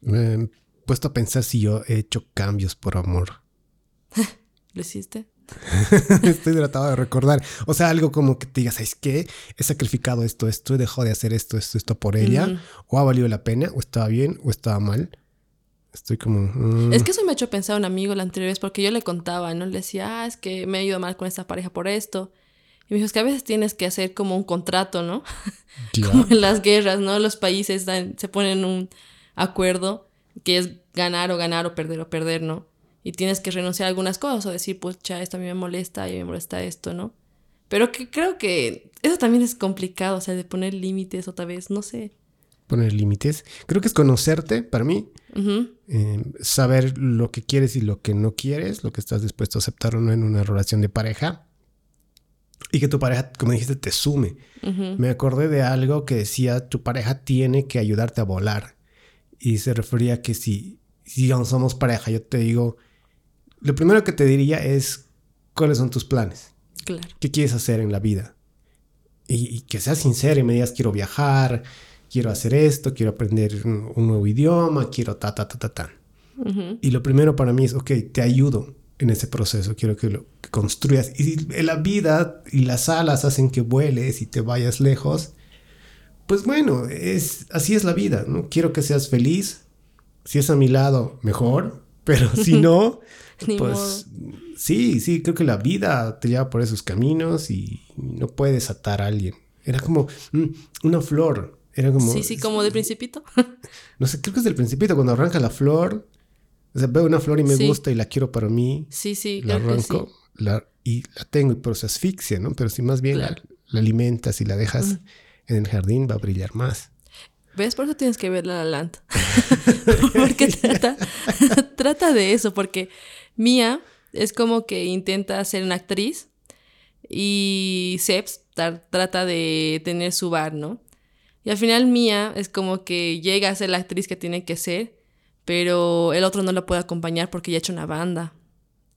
Me he puesto a pensar si yo he hecho cambios por amor. [laughs]
¿Lo hiciste? [laughs]
Estoy tratando de recordar. O sea, algo como que te digas, ¿sabes qué? He sacrificado esto, esto, he dejado de hacer esto, esto, esto por ella. O ha valido la pena, o estaba bien, o estaba mal. Estoy como...
Mm. Es que eso me ha hecho pensar a un amigo la anterior vez porque yo le contaba, ¿no? Le decía, ah, es que me he ido mal con esta pareja por esto. Y me dijo, es que a veces tienes que hacer como un contrato, ¿no? [laughs] como en las guerras, ¿no? Los países se ponen un acuerdo que es ganar o ganar o perder o perder, ¿no? Y tienes que renunciar a algunas cosas o decir, pues, cha, esto a mí me molesta y me molesta esto, ¿no? Pero que creo que eso también es complicado, o sea, de poner límites otra vez, no sé
poner límites. Creo que es conocerte, para mí, eh, saber lo que quieres y lo que no quieres, lo que estás dispuesto a aceptar o no en una relación de pareja. Y que tu pareja, como dijiste, te sume. Me acordé de algo que decía, tu pareja tiene que ayudarte a volar. Y se refería a que si, si somos pareja, yo te digo, lo primero que te diría es, ¿cuáles son tus planes? Claro. ¿Qué quieres hacer en la vida? Y, y que seas sincero y me digas, quiero viajar, quiero hacer esto, quiero aprender un, nuevo idioma, quiero ta, ta, ta, ta, ta. Y lo primero para mí es, ok, te ayudo, en ese proceso, quiero que lo construyas. Y la vida y las alas hacen que vueles y te vayas lejos. Pues bueno, es, así es la vida, ¿no? Quiero que seas feliz. Si es a mi lado, mejor. [laughs] Pero si no, [laughs] pues sí, sí, creo que la vida te lleva por esos caminos y no puedes atar a alguien. Era como mm, una flor. Era como.
Sí, sí, como de principito. [laughs]
no sé, creo que es del principito, cuando arranca la flor. O sea, veo una flor y me gusta y la quiero para mí.
Sí, sí,
la arranco la, y la tengo, pero se asfixia, ¿no? Pero si más bien la, alimentas y la dejas en el jardín, va a brillar más.
¿Ves? Por eso tienes que ver La La [laughs] [laughs] porque trata, trata de eso, porque Mía es como que intenta ser una actriz y Seps trata de tener su bar, ¿no? Y al final Mía es como que llega a ser la actriz que tiene que ser, pero el otro no la puede acompañar porque ya ha hecho una banda.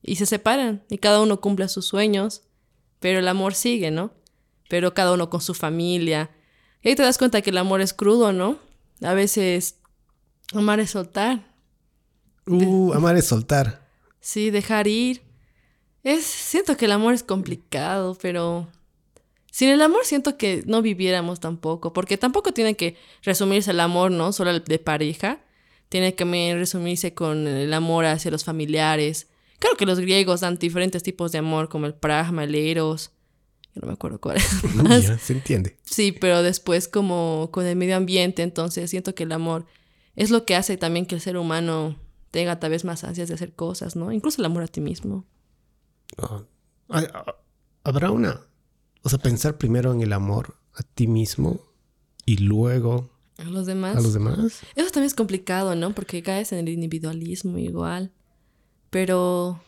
Y se separan y cada uno cumple sus sueños, pero el amor sigue, ¿no? Pero cada uno con su familia. Y ahí te das cuenta que el amor es crudo, ¿no? A veces amar es soltar.
Uh, amar es soltar.
Sí, dejar ir. Es, siento que el amor es complicado, pero sin el amor siento que no viviéramos tampoco, porque tampoco tiene que resumirse el amor, ¿no? Solo el de pareja. Tiene que resumirse con el amor hacia los familiares. Claro que los griegos dan diferentes tipos de amor, como el pragma, el eros. Yo no me acuerdo cuál es. [laughs]
Más. se entiende.
Sí, pero después como con el medio ambiente, entonces siento que el amor es lo que hace también que el ser humano tenga tal vez más ansias de hacer cosas, ¿no? Incluso el amor a ti mismo.
Ah, habrá una, o sea, pensar primero en el amor a ti mismo y luego
a los demás.
A los demás.
Eso también es complicado, ¿no? Porque caes en el individualismo igual. Pero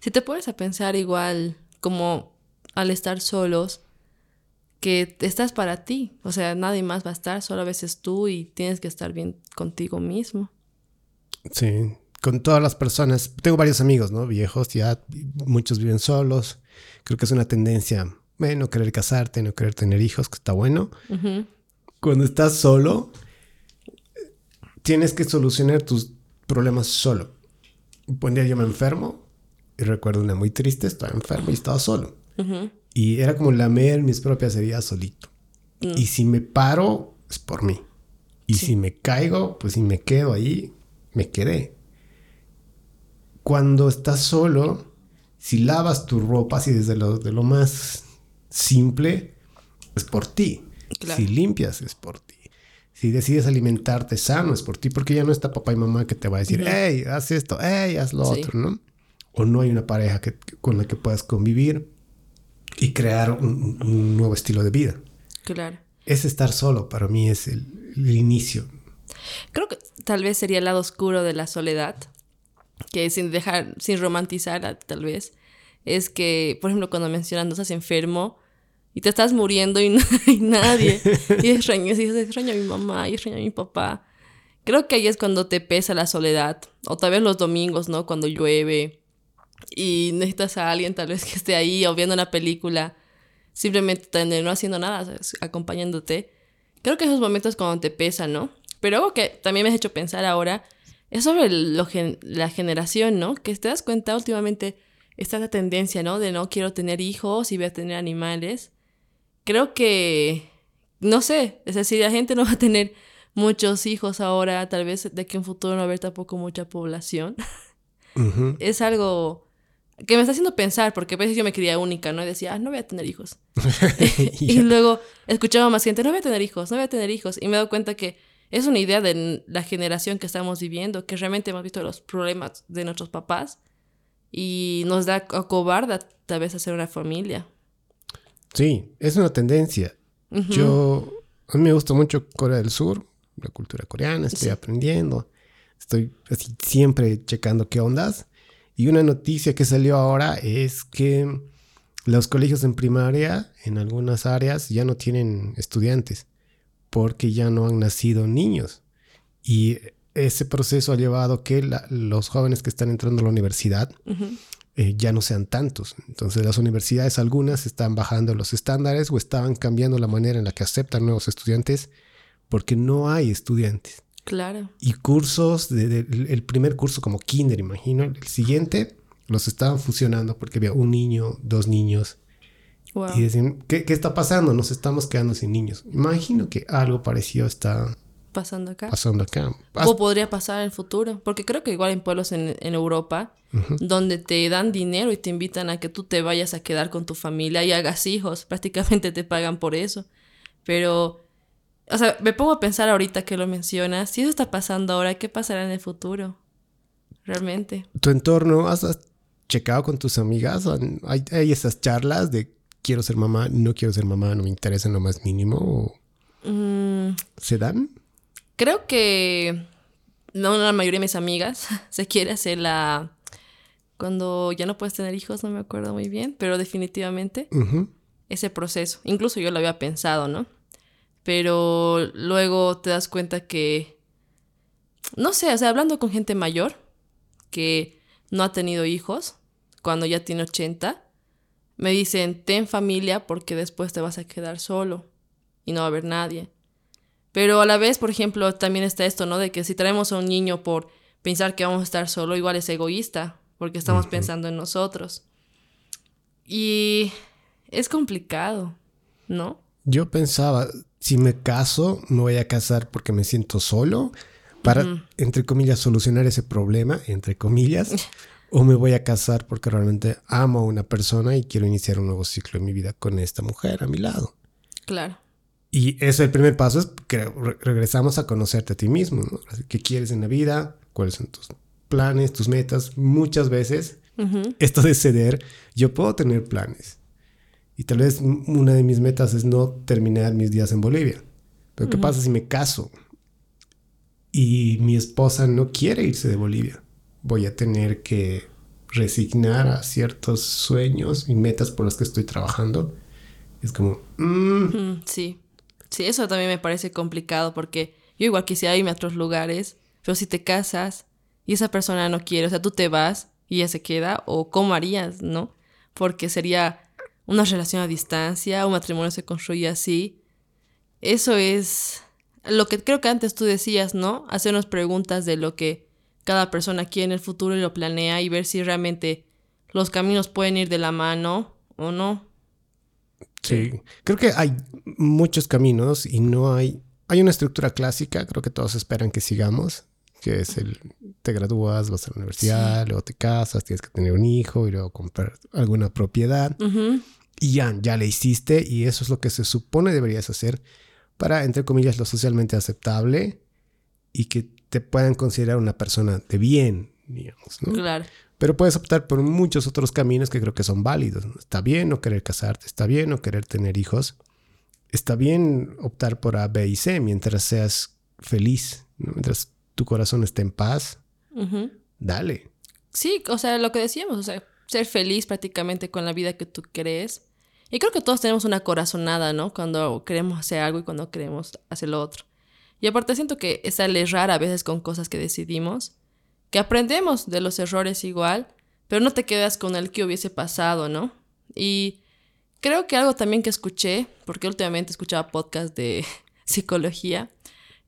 si te pones a pensar igual, como al estar solos, que estás para ti. O sea, nadie más va a estar, solo a veces tú y tienes que estar bien contigo mismo.
Sí, con todas las personas. Tengo varios amigos, ¿no? Viejos, ya muchos viven solos. Creo que es una tendencia, no querer casarte, no querer tener hijos, que está bueno. Cuando estás solo, tienes que solucionar tus problemas solo. Un día yo me enfermo y recuerdo una muy triste, estaba enfermo y estaba solo. Y era como lamer mis propias heridas solito. Mm. Y si me paro, es por mí. Y si me caigo, pues si me quedo ahí, me quedé. Cuando estás solo, si lavas tu ropa, si desde lo, de lo más simple, es por ti. Si limpias, es por ti. Si decides alimentarte sano, es por ti, porque ya no está papá y mamá que te va a decir, hey, haz esto, hey, haz lo otro, ¿no? O no hay una pareja que, con la que puedas convivir y crear un, nuevo estilo de vida.
Claro.
Es estar solo, para mí es el, el inicio.
Creo que tal vez sería el lado oscuro de la soledad, que sin dejar, sin romantizar tal vez, es que, por ejemplo, cuando mencionan, no estás enfermo y te estás muriendo y, [laughs] hay nadie, y extrañas, y extraño a mi mamá, y extraño a mi papá. Creo que ahí es cuando te pesa la soledad, o tal vez los domingos, ¿no? Cuando llueve y necesitas a alguien tal vez que esté ahí o viendo una película, simplemente no haciendo nada, acompañándote. Creo que esos momentos cuando te pesa, ¿no? Pero algo que también me has hecho pensar ahora es sobre la generación, ¿no? Que te das cuenta últimamente esta tendencia, ¿no? De no quiero tener hijos y voy a tener animales. Creo que, no sé, es decir, la gente no va a tener muchos hijos ahora, tal vez de que en futuro no va a haber tampoco mucha población. [laughs] Es algo que me está haciendo pensar, porque a veces yo me quería única, ¿no? Y decía, ah, no voy a tener hijos. [laughs] [laughs] y luego escuchaba más gente, no voy a tener hijos, no voy a tener hijos. Y me he dado cuenta que es una idea de la generación que estamos viviendo, que realmente hemos visto los problemas de nuestros papás y nos da cobarda tal vez hacer una familia.
Sí, es una tendencia. Yo, a mí me gusta mucho Corea del Sur, la cultura coreana, estoy aprendiendo, estoy así siempre checando qué ondas. Y una noticia que salió ahora es que los colegios en primaria en algunas áreas ya no tienen estudiantes porque ya no han nacido niños. Y ese proceso ha llevado que los jóvenes que están entrando a la universidad eh, ya no sean tantos. Entonces las universidades algunas están bajando los estándares o estaban cambiando la manera en la que aceptan nuevos estudiantes porque no hay estudiantes.
Claro.
Y cursos, de, el primer curso como kinder, imagino, el siguiente los estaban fusionando porque había un niño, dos niños. Y decían, ¿qué, ¿qué, está pasando? Nos estamos quedando sin niños. Imagino que algo parecido está
pasando acá.
Pasando acá.
O podría pasar en el futuro, porque creo que igual en pueblos en, en Europa, donde te dan dinero y te invitan a que tú te vayas a quedar con tu familia y hagas hijos, [laughs] prácticamente te pagan por eso. Pero, o sea, me pongo a pensar ahorita que lo mencionas, si eso está pasando ahora, ¿qué pasará en el futuro? Realmente.
¿Tu entorno has, checado con tus amigas? ¿Hay, ¿Hay, esas charlas de quiero ser mamá, no quiero ser mamá, no me interesa en lo más mínimo? Mm. ¿Se dan?
Creo que no la mayoría de mis amigas [laughs] se quiere hacer la... Cuando ya no puedes tener hijos, no me acuerdo muy bien, pero definitivamente ese proceso. Incluso yo lo había pensado, ¿no? Pero luego te das cuenta que, no sé, o sea, hablando con gente mayor que no ha tenido hijos, cuando ya tiene 80, me dicen, ten familia porque después te vas a quedar solo y no va a haber nadie. Pero a la vez, por ejemplo, también está esto, ¿no? De que si traemos a un niño por pensar que vamos a estar solo, igual es egoísta, porque estamos pensando en nosotros. Y es complicado, ¿no?
Yo pensaba, si me caso, me voy a casar porque me siento solo, para, entre comillas, solucionar ese problema, entre comillas, [laughs] o me voy a casar porque realmente amo a una persona y quiero iniciar un nuevo ciclo en mi vida con esta mujer a mi lado.
Claro.
Y eso, el primer paso es que regresamos a conocerte a ti mismo, ¿no? ¿Qué quieres en la vida? ¿Cuáles son tus planes, tus metas? Muchas veces, esto de ceder, yo puedo tener planes. Y tal vez una de mis metas es no terminar mis días en Bolivia. Pero ¿qué pasa si me caso? Y mi esposa no quiere irse de Bolivia. Voy a tener que resignar a ciertos sueños y metas por los que estoy trabajando. Es como... Mm,
sí. Sí, eso también me parece complicado porque yo igual quisiera irme a otros lugares, pero si te casas y esa persona no quiere, o sea, tú te vas y ella se queda, o cómo harías, ¿no? Porque sería una relación a distancia, un matrimonio se construye así. Eso es lo que creo que antes tú decías, ¿no? Hacernos preguntas de lo que cada persona quiere en el futuro y lo planea y ver si realmente los caminos pueden ir de la mano o no.
Sí, creo que hay muchos caminos y no hay... Hay una estructura clásica, creo que todos esperan que sigamos, que es el te gradúas, vas a la universidad, luego te casas, tienes que tener un hijo y luego comprar alguna propiedad. Y ya, ya le hiciste y eso es lo que se supone deberías hacer para, entre comillas, lo socialmente aceptable y que te puedan considerar una persona de bien, digamos, ¿no?
Claro.
Pero puedes optar por muchos otros caminos que creo que son válidos. Está bien no querer casarte, está bien no querer tener hijos. Está bien optar por A, B y C mientras seas feliz, mientras tu corazón esté en paz. Dale.
Sí, o sea, lo que decíamos, o sea, ser feliz prácticamente con la vida que tú crees. Y creo que todos tenemos una corazonada, ¿no? Cuando queremos hacer algo y cuando queremos hacer lo otro. Y aparte siento que es errar a veces con cosas que decidimos que aprendemos de los errores igual, pero no te quedas con el que hubiese pasado, ¿no? Y creo que algo también que escuché, porque últimamente escuchaba podcast de [laughs] psicología,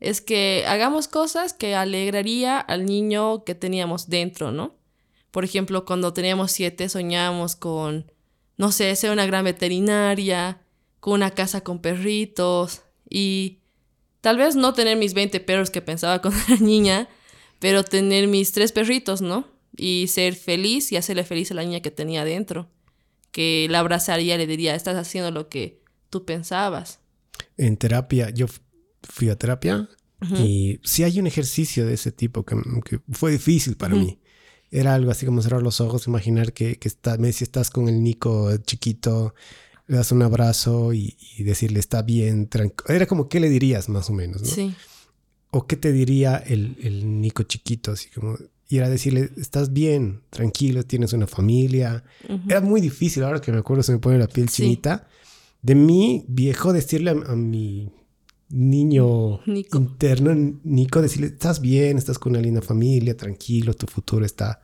es que hagamos cosas que alegraría al niño que teníamos dentro, ¿no? Por ejemplo, cuando teníamos siete soñábamos con, no sé, ser una gran veterinaria, con una casa con perritos y tal vez no tener mis 20 perros que pensaba [laughs] cuando era niña, pero tener mis tres perritos, ¿no? Y ser feliz y hacerle feliz a la niña que tenía dentro. Que la abrazaría y le diría, estás haciendo lo que tú pensabas.
En terapia, yo fui a terapia y sí hay un ejercicio de ese tipo que, fue difícil para mí. Era algo así como cerrar los ojos, imaginar que, que está, si estás con el Nico chiquito, le das un abrazo y, y decirle está bien, tranquilo. Era como, ¿qué le dirías más o menos? ¿no? Sí o qué te diría el, el Nico chiquito, así como ir a decirle, estás bien, tranquilo, tienes una familia. Era muy difícil, ahora que me acuerdo se me pone la piel chinita. De mí, viejo, decirle a, mi niño interno, Nico, decirle, estás bien, estás con una linda familia, tranquilo, tu futuro está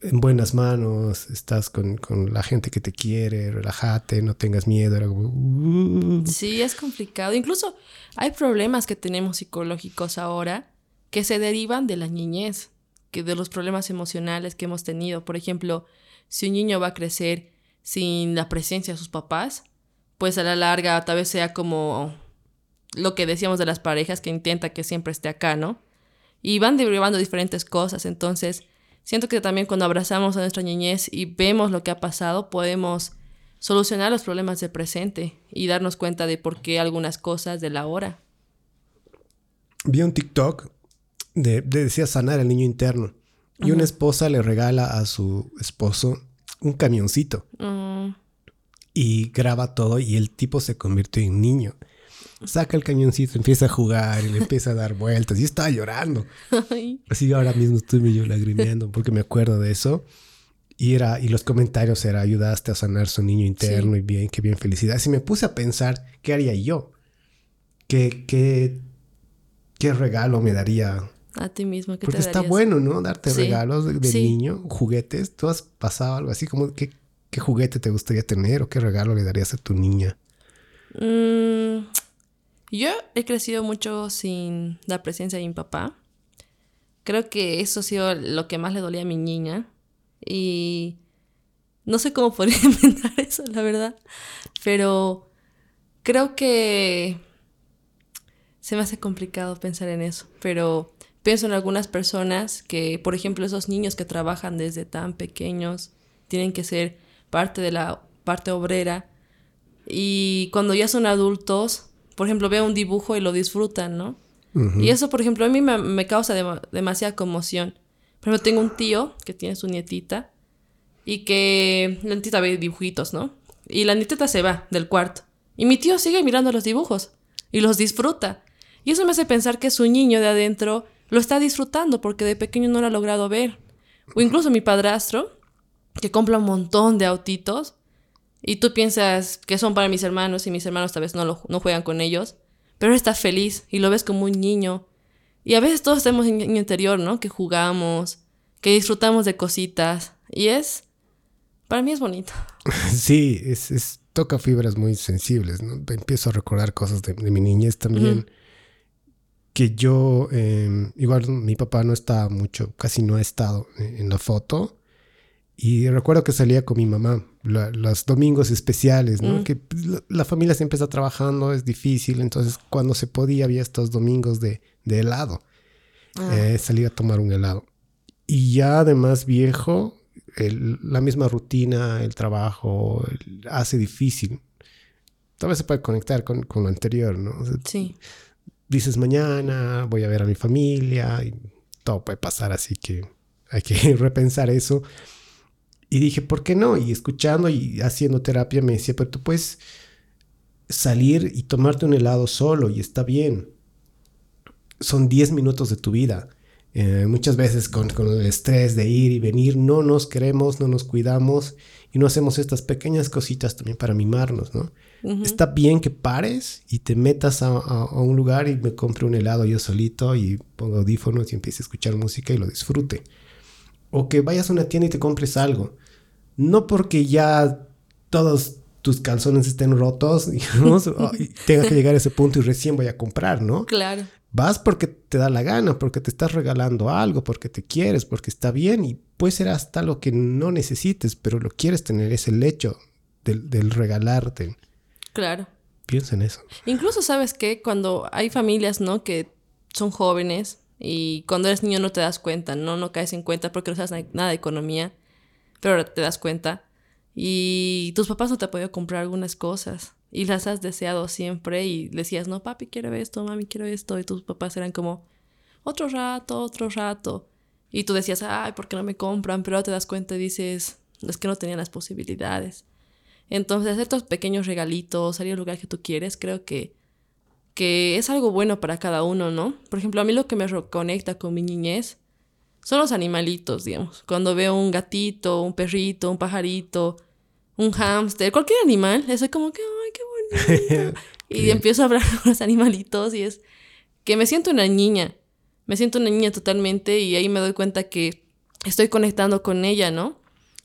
en buenas manos, estás con, la gente que te quiere, relájate, no tengas miedo. Era como,
uh". Sí, es complicado. Incluso hay problemas que tenemos psicológicos ahora que se derivan de la niñez, que de los problemas emocionales que hemos tenido. Por ejemplo, si un niño va a crecer sin la presencia de sus papás, pues a la larga tal vez sea como lo que decíamos de las parejas que intenta que siempre esté acá, ¿no? Y van derivando diferentes cosas, entonces siento que también cuando abrazamos a nuestra niñez y vemos lo que ha pasado, podemos solucionar los problemas del presente y darnos cuenta de por qué algunas cosas de la hora.
Vi un TikTok de, decía sanar el niño interno. Y una esposa le regala a su esposo un camioncito. Mm. Y graba todo y el tipo se convierte en niño. Saca el camioncito, empieza a jugar y le empieza a dar vueltas. Y estaba llorando. Así ahora mismo estoy medio lagrimeando porque me acuerdo de eso. Y, era, y los comentarios era, ayudaste a sanar su niño interno y bien, qué bien, felicidad. Y me puse a pensar, ¿qué haría yo? ¿Qué, qué, qué regalo me daría?
A ti mismo,
¿qué Porque está bueno, ¿no? Darte regalos de, niño, juguetes. ¿Tú has pasado algo así como qué, qué juguete te gustaría tener o qué regalo le darías a tu niña?
Mm, yo he crecido mucho sin la presencia de mi papá. Creo que eso ha sido lo que más le dolía a mi niña y no sé cómo [laughs] podría inventar eso, la verdad. Pero creo que se me hace complicado pensar en eso. Pero pienso en algunas personas que, por ejemplo, esos niños que trabajan desde tan pequeños, tienen que ser parte de la parte obrera. Y cuando ya son adultos, por ejemplo, veo un dibujo y lo disfrutan, ¿no? Y eso, por ejemplo, a mí me, causa demasiada conmoción. Por ejemplo, tengo un tío que tiene su nietita y que la nietita ve dibujitos, ¿no? Y la nietita se va del cuarto. Y mi tío sigue mirando los dibujos y los disfruta. Y eso me hace pensar que su niño de adentro lo está disfrutando porque de pequeño no lo ha logrado ver. O incluso mi padrastro, que compra un montón de autitos y tú piensas que son para mis hermanos y mis hermanos tal vez no, lo, no juegan con ellos, pero él está feliz y lo ves como un niño y a veces todos tenemos en el interior, ¿no? Que jugamos, que disfrutamos de cositas. Y es, para mí es bonito. [laughs]
Sí, es, toca fibras muy sensibles, ¿no? Empiezo a recordar cosas de, mi niñez también. Que yo, em, igual mi papá no está mucho, casi no ha estado en la foto. Y recuerdo que salía con mi mamá los domingos especiales, ¿no? Mm. Que pues, la, familia siempre está trabajando, es difícil, entonces cuando se podía había estos domingos de, de helado. Ah. Eh, salía a tomar un helado. Y ya además viejo, la misma rutina, el trabajo, hace difícil. Tal vez se puede conectar con, con lo anterior, ¿no?
sí.
Dices mañana, voy a ver a mi familia, y todo puede pasar, así que hay que [laughs] repensar eso. Y dije, ¿por qué no? Y escuchando y haciendo terapia me decía, pero tú puedes salir y tomarte un helado solo y está bien. Son 10 minutos de tu vida. Eh, muchas veces con, con, el estrés de ir y venir no nos queremos, no nos cuidamos y no hacemos estas pequeñas cositas también para mimarnos, ¿no? Está bien que pares y te metas a, a, un lugar y me compre un helado yo solito y pongo audífonos y empiece a escuchar música y lo disfrute o que vayas a una tienda y te compres algo. No porque ya todos tus calzones estén rotos, [laughs] digamos, y tenga que llegar a ese punto y recién voy a comprar, ¿no?
Claro.
Vas porque te da la gana, porque te estás regalando algo, porque te quieres, porque está bien y puede ser hasta lo que no necesites, pero lo quieres tener, es el hecho del, del regalarte.
Claro.
Piensa en eso.
Incluso sabes que cuando hay familias, ¿no? Que son jóvenes y cuando eres niño no te das cuenta, no, no caes en cuenta porque no sabes nada de economía, pero ahora te das cuenta. Y tus papás no te han podido comprar algunas cosas y las has deseado siempre y decías, no, papi, quiero esto, mami, quiero esto. Y tus papás eran como, otro rato, otro rato. Y tú decías, ay, ¿por qué no me compran? Pero te das cuenta y dices, es que no tenían las posibilidades. Entonces, hacer estos pequeños regalitos, salir al lugar que tú quieres, creo que que es algo bueno para cada uno, ¿no? Por ejemplo, a mí lo que me reconecta con mi niñez son los animalitos, digamos. Cuando veo un gatito, un perrito, un pajarito, un hámster, cualquier animal, es como que, ay, qué bonito. [laughs] y empiezo a hablar con los animalitos y es que me siento una niña. Me siento una niña totalmente y ahí me doy cuenta que estoy conectando con ella, ¿no?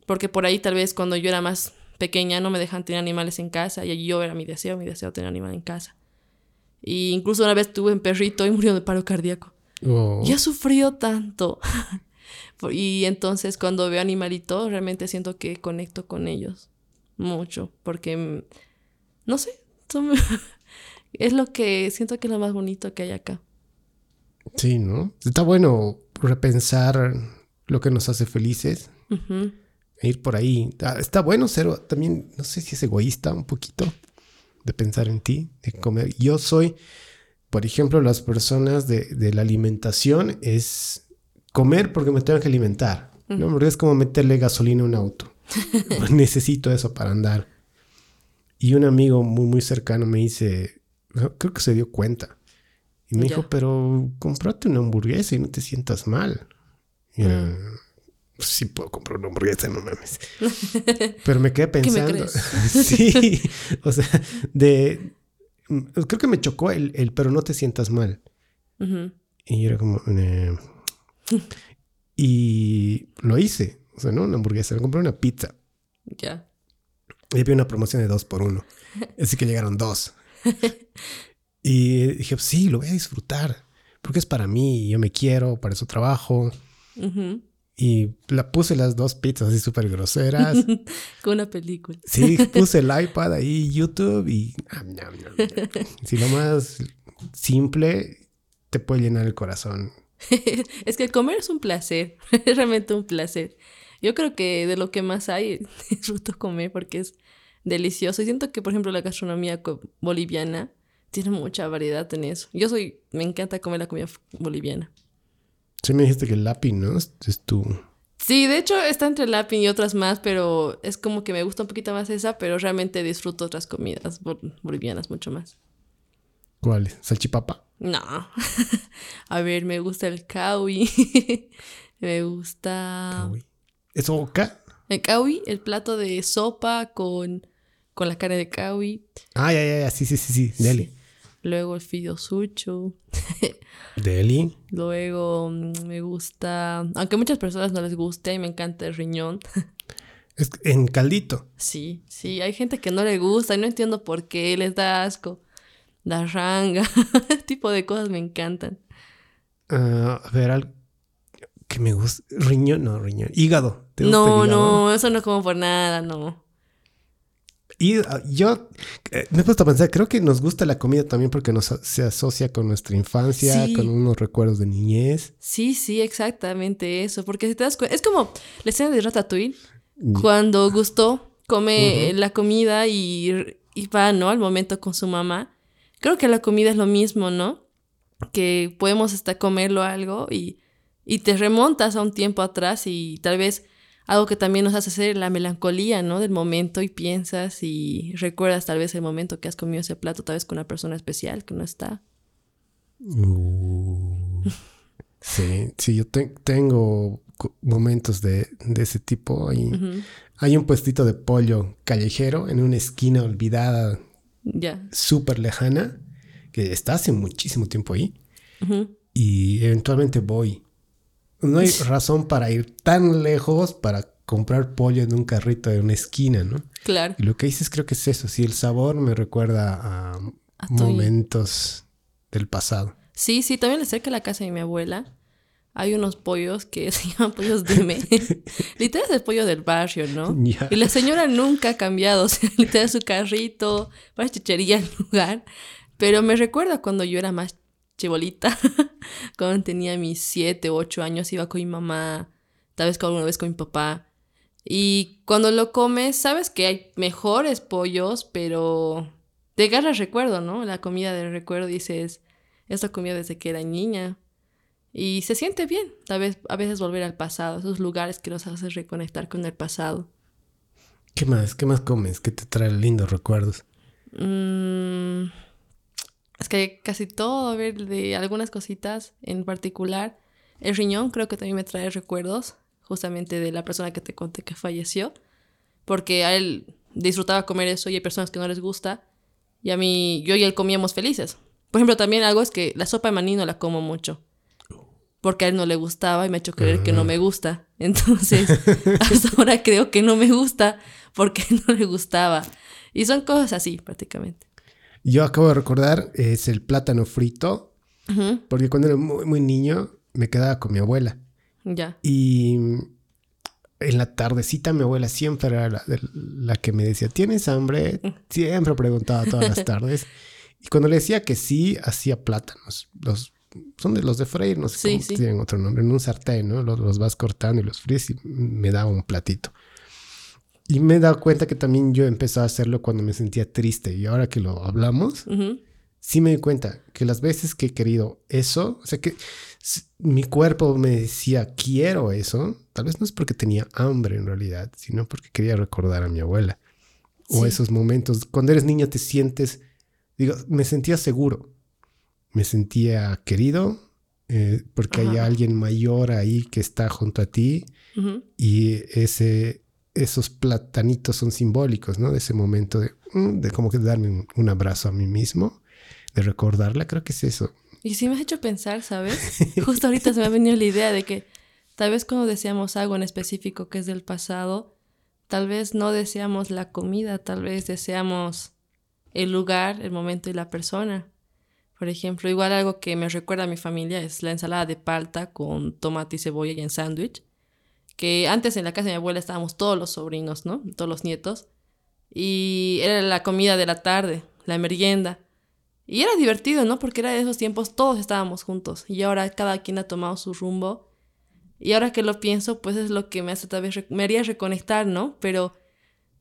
Porque por ahí tal vez cuando yo era más pequeña no me dejan tener animales en casa y yo era mi deseo, mi deseo tener animal en casa. Y incluso una vez tuve un perrito y murió de paro cardíaco. Oh. Y ha sufrido tanto. [laughs] y entonces cuando veo animalitos, realmente siento que conecto con ellos mucho, porque, mm, no sé, [laughs] es lo que siento que es lo más bonito que hay acá.
Sí, ¿no? Está bueno repensar lo que nos hace felices. e ir por ahí. Ah, está bueno ser también, no sé si es egoísta un poquito de pensar en ti, de comer. Yo soy, por ejemplo, las personas de, la alimentación es comer porque me tengo que alimentar. ¿no? Porque es como meterle gasolina a un auto. [laughs] Necesito eso para andar. Y un amigo muy, muy cercano me dice, creo que se dio cuenta. Y me dijo, pero comprate una hamburguesa y no te sientas mal. Y, mm. sí puedo comprar una hamburguesa, no mames. [laughs] pero me quedé pensando. [laughs] sí, o sea, de... Creo que me chocó el, pero no te sientas mal. Y yo era como... Eh, y lo hice. O sea, no una hamburguesa, me compré una pizza. Ya. Y había una promoción de dos por uno. Así que llegaron dos. [laughs] y dije, sí, lo voy a disfrutar. Porque es para mí, yo me quiero, para eso trabajo. Y la puse las dos pizzas así súper groseras. [laughs]
Con una película.
Sí, puse el iPad ahí, YouTube y... [laughs] Si lo más simple te puede llenar el corazón. [laughs]
es que comer es un placer, es realmente un placer. Yo creo que de lo que más hay, disfruto comer porque es delicioso. Y siento que, por ejemplo, la gastronomía boliviana tiene mucha variedad en eso. Yo soy, me encanta comer la comida boliviana.
Sí, me dijiste que el lápiz, ¿no? Es, tu...
Sí, de hecho está entre lápiz y otras más, pero es como que me gusta un poquito más esa, pero realmente disfruto otras comidas bolivianas mucho más.
¿Cuáles? ¿Salchipapa?
No. [laughs] A ver, me gusta el kawi. [laughs] me gusta...
¿Es oca?
El kawi, el plato de sopa con, con la carne de kawi.
Ah, ya, ya, ya, sí, sí, sí, sí, deli.
Luego el fidio sucho.
deli.
Luego mm, me gusta, aunque a muchas personas no les guste, me encanta el riñón.
Es en caldito.
Sí, sí, hay gente que no le gusta y no entiendo por qué, les da asco. La ranga, [laughs] ese tipo de cosas me encantan.
Ah, a ver, algo que me gusta. Riñón, no, riñón. Hígado.
no, no, eso no como por nada, no.
Y ah, yo eh, me he puesto a pensar, creo que nos gusta la comida también porque nos se asocia con nuestra infancia, con unos recuerdos de niñez.
Sí, sí, exactamente eso. Porque si te das cuenta, es como la escena de Ratatouille, cuando Gusto come la comida y, y va, ¿no? Al momento con su mamá. Creo que la comida es lo mismo, ¿no? Que podemos hasta comerlo algo y y te remontas a un tiempo atrás y tal vez algo que también nos hace hacer la melancolía, ¿no? Del momento y piensas y recuerdas tal vez el momento que has comido ese plato, tal vez con una persona especial que no está.
Uh. sí, sí, yo tengo momentos de, ese tipo. Hay, hay un puestito de pollo callejero en una esquina olvidada, ya súper lejana, que está hace muchísimo tiempo ahí. Y eventualmente voy no hay [laughs] razón para ir tan lejos para comprar pollo en un carrito de una esquina, ¿no? Claro. Y lo que dices creo que es eso, sí, el sabor me recuerda a, momentos del pasado.
Sí, sí, también le cerca de la casa de mi abuela hay unos pollos que [laughs] se llaman pollos de me. [laughs] literal es el pollo del barrio, ¿no? Y la señora nunca ha cambiado, o sea, literal su carrito, para chichería el lugar. Pero me recuerda cuando yo era más chibolita, [laughs] cuando tenía mis 7 o 8 años, iba con mi mamá, tal vez alguna vez con mi papá. Y cuando lo comes, sabes que hay mejores pollos, pero te agarras recuerdo, ¿no? La comida del recuerdo dices, esta comida desde que era niña. Y se siente bien, tal vez a veces volver al pasado, esos lugares que nos hacen reconectar con el pasado.
¿Qué más? ¿Qué más comes? ¿Qué te trae lindos recuerdos?
Mmm es que casi todo, a ver, de algunas cositas en particular. El riñón creo que también me trae recuerdos, justamente de la persona que te conté que falleció, porque a él disfrutaba comer eso y hay personas que no les gusta, y a mí, yo y él comíamos felices. Por ejemplo, también algo es que la sopa de maní no la como mucho, porque a él no le gustaba y me ha hecho creer que no me gusta. [laughs] Entonces, hasta ahora creo que no me gusta porque [laughs] no le gustaba. Y son cosas así, prácticamente.
Yo acabo de recordar, es el plátano frito, porque cuando era muy, muy, niño me quedaba con mi abuela.
Ya.
Y en la tardecita mi abuela siempre era la, que me decía, ¿tienes hambre? [laughs] Siempre preguntaba todas las tardes. Y cuando le decía que sí, hacía plátanos. Los, son de los de freír, no sé
Sí,
cómo
sí.
tienen otro nombre, en un sartén, ¿no? Los, los vas cortando y los fríes y me daba un platito. Y me he dado cuenta que también yo empecé a hacerlo cuando me sentía triste. Y ahora que lo hablamos, sí me di cuenta que las veces que he querido eso, o sea que mi cuerpo me decía quiero eso, tal vez no es porque tenía hambre en realidad, sino porque quería recordar a mi abuela. O esos momentos, cuando eres niño te sientes, digo, me sentía seguro, me sentía querido, eh, porque hay alguien mayor ahí que está junto a ti y ese, esos platanitos son simbólicos, ¿no? De ese momento de, mm, de como que darme un, un abrazo a mí mismo, de recordarla, creo que es eso.
Y sí me has hecho pensar, ¿sabes? [laughs] Justo ahorita se me ha venido la idea de que tal vez cuando deseamos algo en específico que es del pasado, tal vez no deseamos la comida, tal vez deseamos el lugar, el momento y la persona. Por ejemplo, igual algo que me recuerda a mi familia es la ensalada de palta con tomate y cebolla y en sándwich. Que antes en la casa de mi abuela estábamos todos los sobrinos, ¿no? Todos los nietos. Y era la comida de la tarde, la merienda. Y era divertido, ¿no? Porque era de esos tiempos todos estábamos juntos y ahora cada quien ha tomado su rumbo. Y ahora que lo pienso, pues es lo que me hace tal vez, me haría reconectar, ¿no? Pero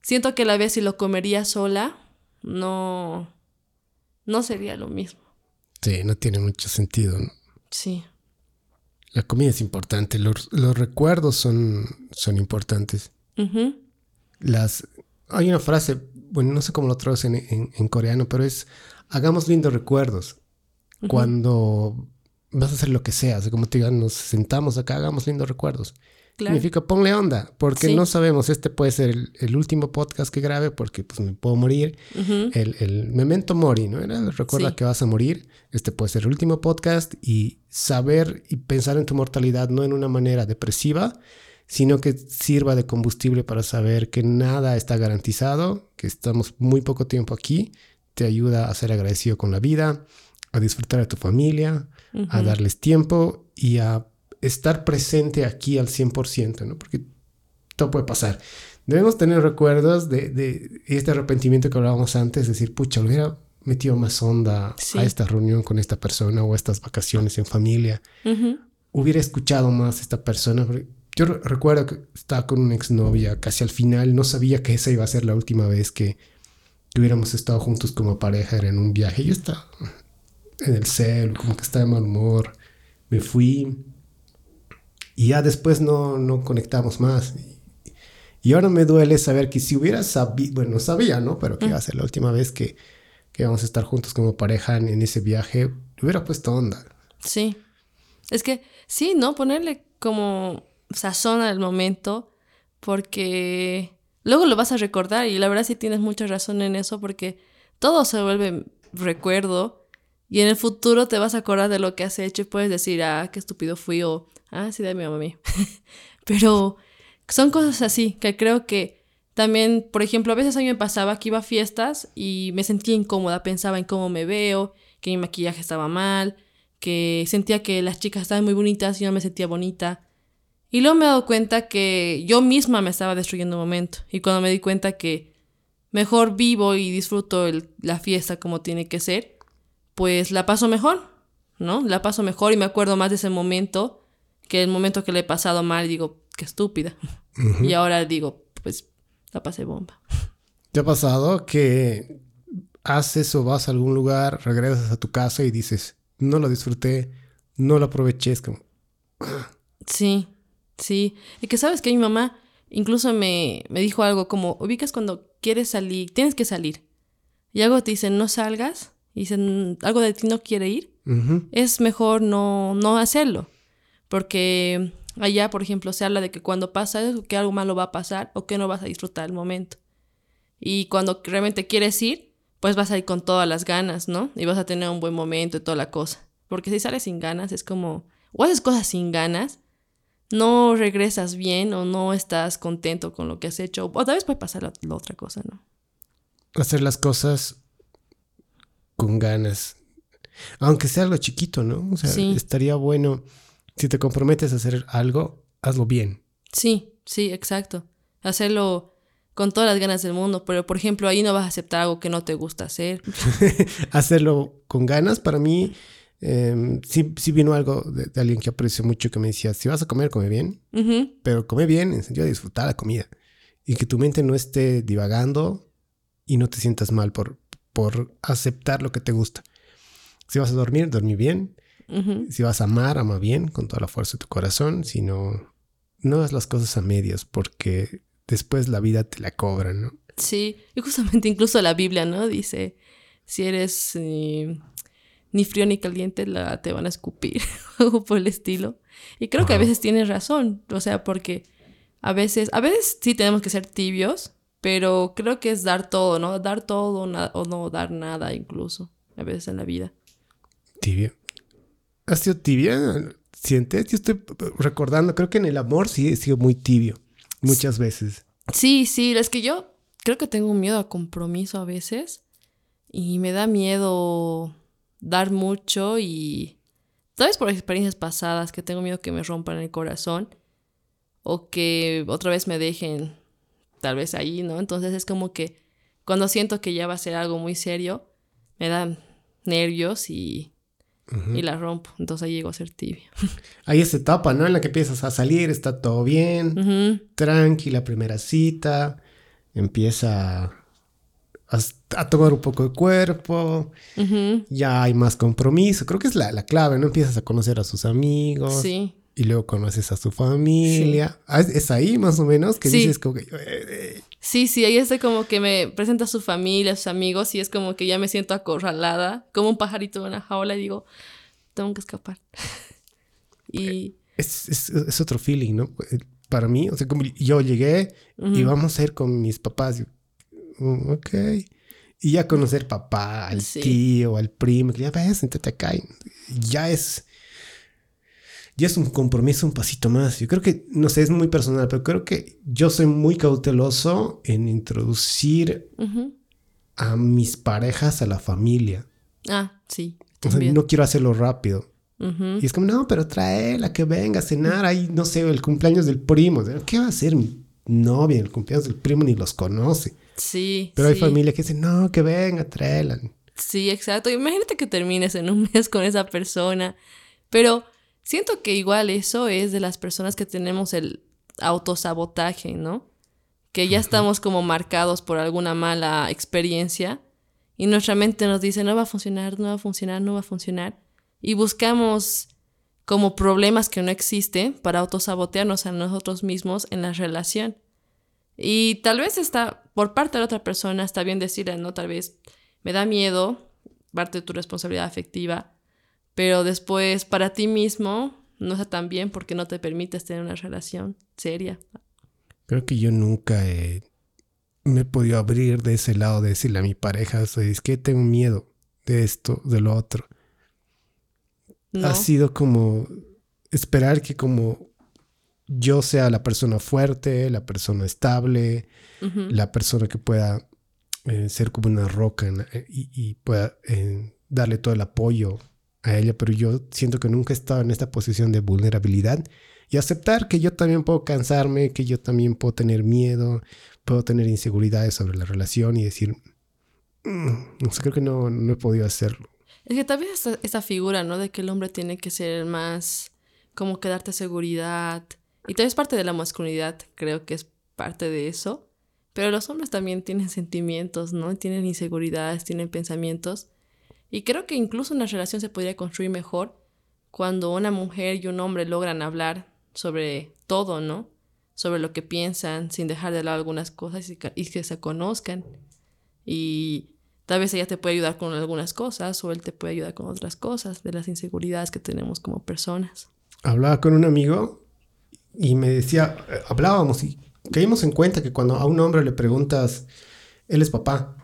siento que a la vez si lo comería sola, no, no sería lo mismo.
Sí, no tiene mucho sentido. ¿no?
Sí.
La comida es importante, los, los recuerdos son, son importantes. Las, hay una frase, bueno, no sé cómo lo traducen en, en- en coreano, pero es, hagamos lindos recuerdos. Cuando vas a hacer lo que sea, o sea, como te digan, nos sentamos acá, hagamos lindos recuerdos.
Claro.
Significa ponle onda, porque
Sí.
no sabemos, este puede ser el, el último podcast que grabe porque pues me puedo morir.
Ujú.
El, el memento mori, ¿no? Era recuerda
Sí.
que vas a morir. Este puede ser el último podcast y saber y pensar en tu mortalidad no en una manera depresiva, sino que sirva de combustible para saber que nada está garantizado, que estamos muy poco tiempo aquí, te ayuda a ser agradecido con la vida, a disfrutar de tu familia, a
Ujú.
darles tiempo y a estar presente aquí al 100%, ¿no? Porque todo puede pasar. Debemos tener recuerdos de, de este arrepentimiento que hablábamos antes, decir, pucha, hubiera metido más onda
Sí.
a esta reunión con esta persona o a estas vacaciones en familia.
Ujú.
Hubiera escuchado más a esta persona. Yo re- recuerdo que estaba con una exnovia casi al final, no sabía que esa iba a ser la última vez que, que hubiéramos estado juntos como pareja, era en un viaje. Yo estaba en el cel, como que estaba de mal humor. Me fui y ya después no, no conectamos más. Y ahora me duele saber que si hubiera sabido, bueno, sabía, ¿no? Pero que iba a ser la última vez que, que íbamos a estar juntos como pareja en, en ese viaje, hubiera puesto onda.
Sí. Es que sí, ¿no? Ponerle como sazón al momento, porque luego lo vas a recordar y la verdad sí tienes mucha razón en eso, porque todo se vuelve recuerdo y en el futuro te vas a acordar de lo que has hecho y puedes decir, ah, qué estúpido fui o, ah, sí, de mi mamá a. [laughs] Pero son cosas así que creo que también, por ejemplo, a veces a mí me pasaba que iba a fiestas y me sentía incómoda, pensaba en cómo me veo, que mi maquillaje estaba mal, que sentía que las chicas estaban muy bonitas y yo no me sentía bonita. Y luego me he dado cuenta que yo misma me estaba destruyendo un momento. Y cuando me di cuenta que mejor vivo y disfruto la fiesta como tiene que ser, pues la paso mejor, ¿no? La paso mejor y me acuerdo más de ese momento que el momento que le he pasado mal y digo, qué estúpida. Y ahora digo, pues la pasé bomba.
¿Te ha pasado que haces o vas a algún lugar, regresas a tu casa y dices, no lo disfruté, no lo aproveché? Es como,
Sí, sí. Y que sabes que mi mamá incluso me, me dijo algo como, ubicas cuando quieres salir, tienes que salir. Y algo te dicen, no salgas. Y dicen, algo de ti no quiere ir.
"Ujú,
Es mejor no, no hacerlo. Porque allá, por ejemplo, se habla de que cuando pasa eso, que algo malo va a pasar o que no vas a disfrutar el momento. Y cuando realmente quieres ir, pues vas a ir con todas las ganas, ¿no? Y vas a tener un buen momento y toda la cosa. Porque si sales sin ganas, es como, o haces cosas sin ganas, no regresas bien o no estás contento con lo que has hecho. O tal vez puede pasar la, la otra cosa, ¿no?
hacer las cosas con ganas. Aunque sea algo chiquito, ¿no? O sea,
Sí.
estaría bueno si te comprometes a hacer algo, hazlo bien.
Sí, sí, exacto. Hacerlo con todas las ganas del mundo, pero por ejemplo ahí no vas a aceptar algo que no te gusta hacer. [laughs]
hacerlo con ganas, para mí, eh, sí, sí, vino algo de, alguien que aprecio mucho que me decía, si vas a comer, come bien, pero come bien en sentido de disfrutar la comida y que tu mente no esté divagando y no te sientas mal por, por aceptar lo que te gusta. Si vas a dormir, dormir bien. Si vas a amar, ama bien con toda la fuerza de tu corazón. Si no, no das las cosas a medias porque después la vida te la cobra, ¿no?
Sí, y justamente incluso la Biblia, ¿no? Dice, si eres eh, ni frío ni caliente, la, te van a escupir, [laughs] o por el estilo. Y creo que a veces tienes razón, o sea, porque a veces, a veces sí tenemos que ser tibios, pero creo que es dar todo, ¿no? Dar todo o no dar nada incluso, a veces en la vida.
Tibia. ¿Has sido tibia? ¿Sientes? Yo estoy recordando, creo que en el amor sí he sido muy tibio, muchas veces.
Sí, sí, es que yo creo que tengo miedo a compromiso a veces y me da miedo dar mucho y tal vez por experiencias pasadas que tengo miedo que me rompan el corazón o que otra vez me dejen tal vez ahí, ¿no? Entonces es como que cuando siento que ya va a ser algo muy serio, me dan nervios y, y la rompo. Entonces ahí llego a ser tibia. [laughs]
Hay esa etapa, ¿no? En la que empiezas a salir, está todo bien, tranquila, primera cita, empieza a, tomar un poco de cuerpo, ya hay más compromiso. Creo que es la, la, clave, ¿no? Empiezas a conocer a sus amigos. Sí y luego conoces a su familia. Ah, es ahí más o menos que dices como que...
Sí, sí, ahí es como que me presenta a su familia, a sus amigos y es como que ya me siento acorralada, como un pajarito en una jaula y digo, tengo que escapar. [laughs] y...
Es, es, es, otro feeling, ¿no? Para mí, o sea, como yo llegué y vamos a ir con mis papás. Mm, ok. Y ya conocer papá, al tío, al primo, que ya ves, siéntate acá. Ya es ya es un compromiso un pasito más. Yo creo que, no sé, es muy personal, pero creo que yo soy muy cauteloso en introducir a mis parejas a la familia.
Ah, sí.
O sea, no quiero hacerlo rápido. Y es como, no, pero la que venga a cenar ahí, no sé, el cumpleaños del primo. ¿Qué va a hacer mi novia el cumpleaños del primo? Ni los conoce.
Sí.
Pero hay familia que dice, no, que venga, tráela.
Sí, exacto. Imagínate que termines en un [laughs] mes con esa persona. Pero Siento que igual eso es de las personas que tenemos el autosabotaje, ¿no? Que ya estamos como marcados por alguna mala experiencia y nuestra mente nos dice no va a funcionar, no va a funcionar, no va a funcionar. Y buscamos como problemas que no existen para autosabotearnos a nosotros mismos en la relación. Y tal vez está, por parte de la otra persona, está bien decirle, ¿no? Tal vez me da miedo, parte de tu responsabilidad afectiva, pero después para ti mismo no está tan bien porque no te permites tener una relación seria.
Creo que yo nunca me he podido abrir de ese lado de decirle a mi pareja, es que tengo miedo de esto, de lo otro. Ha sido como esperar que como yo sea la persona fuerte, la persona estable, la persona que pueda eh, ser como una roca eh, y, pueda eh, darle todo el apoyo a ella, pero yo siento que nunca he estado en esta posición de vulnerabilidad y aceptar que yo también puedo cansarme, que yo también puedo tener miedo, puedo tener inseguridades sobre la relación y decir, mm, sé, creo que no, no he podido hacerlo.
Es que tal vez esta, figura, ¿no? De que el hombre tiene que ser más como que darte seguridad. Y tal vez parte de la masculinidad, creo que es parte de eso. Pero los hombres también tienen sentimientos, ¿no? Tienen inseguridades, tienen pensamientos. Y creo que incluso una relación se podría construir mejor cuando una mujer y un hombre logran hablar sobre todo, ¿no? Sobre lo que piensan, sin dejar de lado algunas cosas y, que se conozcan. Y tal vez ella te puede ayudar con algunas cosas o él te puede ayudar con otras cosas de las inseguridades que tenemos como personas.
Hablaba con un amigo y me decía, hablábamos y caímos en cuenta que cuando a un hombre le preguntas, él es papá,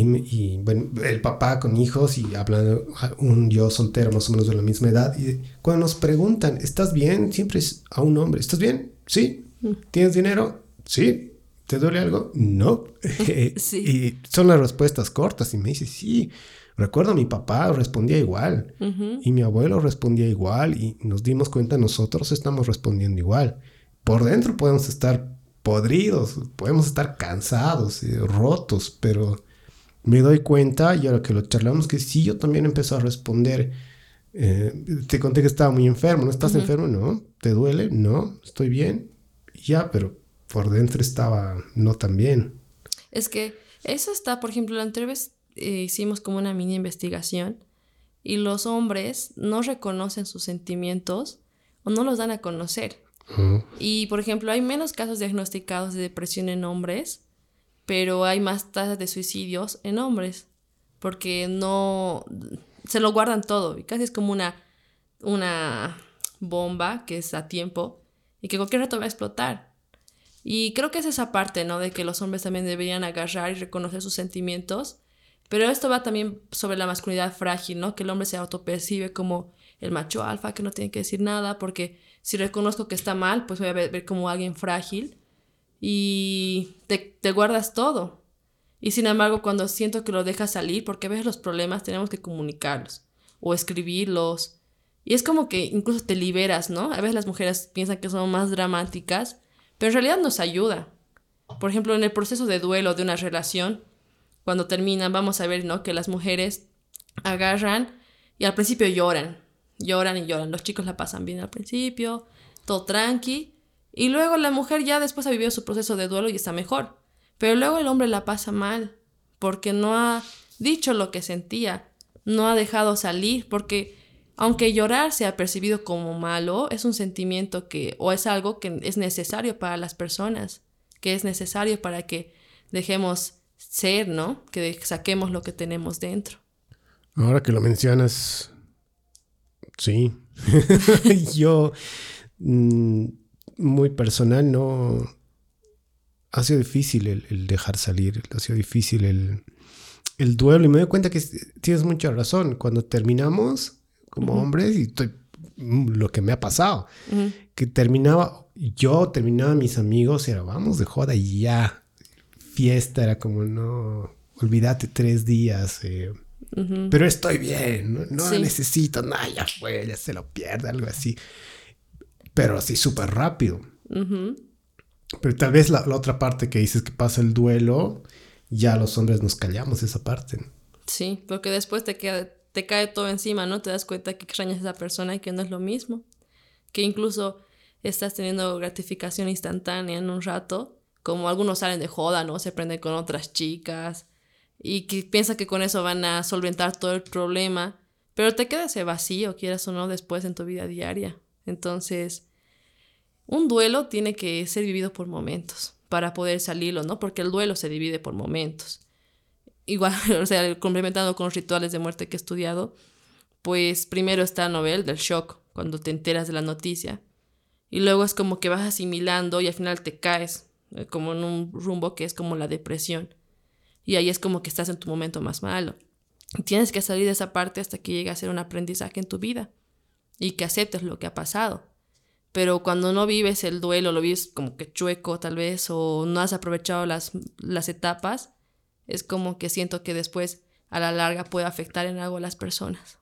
y, bueno, el papá con hijos y hablando un yo soltero más o menos de la misma edad. Y cuando nos preguntan, ¿estás bien? Siempre es a un hombre, ¿estás bien? Sí. Mm. ¿Tienes dinero? Sí. ¿te duele algo? No. [laughs] [laughs] sí. Y son las respuestas cortas y me dice, sí. Recuerdo a mi papá respondía igual y mi abuelo respondía igual y nos dimos cuenta nosotros estamos respondiendo igual. Por dentro podemos estar podridos, podemos estar cansados, y rotos, pero me doy cuenta y ahora que lo charlamos que sí, yo también empecé a responder. Eh, te conté que estaba muy enfermo, ¿no estás enfermo? No. ¿Te duele? No. ¿Estoy bien? Ya, pero por dentro estaba no tan bien.
Es que eso está, por ejemplo, la anterior vez eh, hicimos como una mini investigación y los hombres no reconocen sus sentimientos o no los dan a conocer. Y, por ejemplo, hay menos casos diagnosticados de depresión en hombres, pero hay más tasas de suicidios en hombres, porque no se lo guardan todo y casi es como una, una bomba que es a tiempo y que cualquier rato va a explotar. Y creo que es esa parte, ¿no? De que los hombres también deberían agarrar y reconocer sus sentimientos pero esto va también sobre la masculinidad frágil, ¿no? Que el hombre se autopercibe como el macho alfa que no tiene que decir nada, porque si reconozco que está mal, pues voy a ver, como alguien frágil y te, guardas todo. Y sin embargo, cuando siento que lo dejas salir, porque a veces los problemas tenemos que comunicarlos o escribirlos. Y es como que incluso te liberas, ¿no? A veces las mujeres piensan que son más dramáticas, pero en realidad nos ayuda. Por ejemplo, en el proceso de duelo de una relación, cuando terminan, vamos a ver, ¿no? Que las mujeres agarran y al principio lloran, lloran y lloran. Los chicos la pasan bien al principio, todo tranqui. Y luego la mujer ya después ha vivido su proceso de duelo y está mejor. Pero luego el hombre la pasa mal porque no ha dicho lo que sentía, no ha dejado salir, porque aunque llorar sea percibido como malo, es un sentimiento que, o es algo que es necesario para las personas, que es necesario para que dejemos ser, ¿no? Que saquemos lo que tenemos dentro.
Ahora que lo mencionas, sí. [laughs] Yo, mm, muy personal, no... Ha sido difícil el, dejar salir, ha sido difícil el, el, duelo y me doy cuenta que tienes mucha razón. Cuando terminamos como hombres, y estoy, mm, lo que me ha pasado, que terminaba, yo terminaba mis amigos, era vamos de joda y ya, fiesta, era como, no, olvídate tres días. Eh, pero estoy bien, no, necesito nada, ya fue, ya se lo pierde, algo así. Pero así súper rápido. Pero tal vez la, otra parte que dices que pasa el duelo, ya los hombres nos callamos esa parte.
Sí, porque después te, queda, te cae todo encima, ¿no? Te das cuenta que extrañas a esa persona y que no es lo mismo. Que incluso estás teniendo gratificación instantánea en un rato como algunos salen de joda, ¿no? Se prenden con otras chicas y que piensan que con eso van a solventar todo el problema, pero te queda ese vacío, quieras o no, después en tu vida diaria. Entonces, un duelo tiene que ser vivido por momentos para poder salirlo, ¿no? Porque el duelo se divide por momentos. Igual, [laughs] o sea, complementando con los rituales de muerte que he estudiado, pues primero está Nobel del shock, cuando te enteras de la noticia. Y luego es como que vas asimilando y al final te caes eh, como en un rumbo que es como la depresión. Y ahí es como que estás en tu momento más malo. Tienes que salir de esa parte hasta que llegue a ser un aprendizaje en tu vida y que aceptes lo que ha pasado. Pero cuando no vives el duelo, lo vives como que chueco tal vez o no has aprovechado las, las etapas, es como que siento que después a la larga puede afectar en algo a las personas.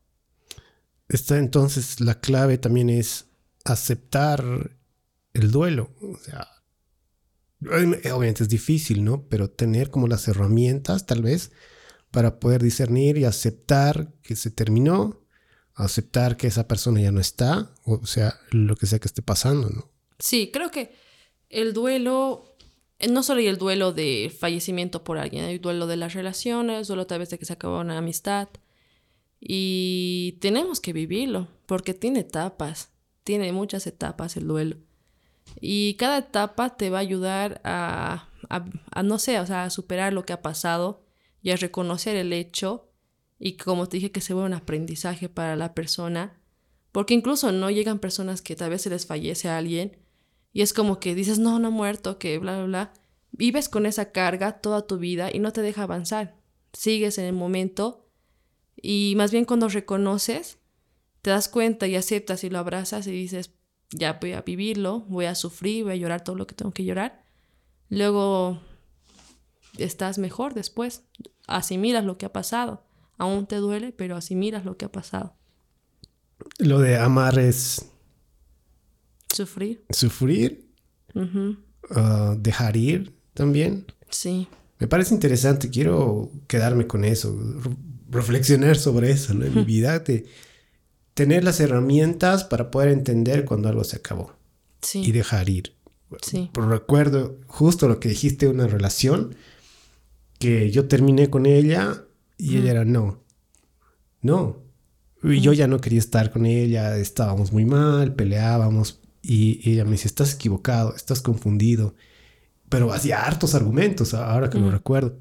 Está entonces la clave también es aceptar el duelo. O sea, Obviamente es difícil, ¿no? Pero tener como las herramientas, tal vez, para poder discernir y aceptar que se terminó, aceptar que esa persona ya no está, o sea, lo que sea que esté pasando, ¿no?
Sí, creo que el duelo, eh, no solo hay el duelo de fallecimiento por alguien, hay duelo de las relaciones, duelo tal vez de que se acabó una amistad. Y tenemos que vivirlo, porque tiene etapas, tiene muchas etapas el duelo. Y cada etapa te va a ayudar a, a, no sé, o sea, a superar lo que ha pasado y a reconocer el hecho y como te dije que se vuelve un aprendizaje para la persona, porque incluso no llegan personas que tal vez se les fallece a alguien y es como que dices, no, no ha muerto, que bla, bla, bla. Vives con esa carga toda tu vida y no te deja avanzar. Sigues en el momento y más bien cuando reconoces, te das cuenta y aceptas y lo abrazas y dices, ya voy a vivirlo, voy a sufrir, voy a llorar todo lo que tengo que llorar. luego estás mejor después. Asimilas lo que ha pasado. Aún te duele, pero asimilas lo que ha pasado.
Lo de amar es...
Sufrir.
Sufrir. Ah, dejar ir también.
Sí.
Me parece interesante. Quiero quedarme con eso. Reflexionar sobre eso ¿no? en mi vida. De tener las herramientas para poder entender cuando algo se acabó.
Sí.
Y dejar ir.
Sí.
Recuerdo justo lo que dijiste una relación que yo terminé con ella y ella era no. No. Y yo ya no quería estar con ella, estábamos muy mal, peleábamos y ella me dice, estás equivocado, estás confundido. Pero hacía hartos argumentos ahora que lo recuerdo.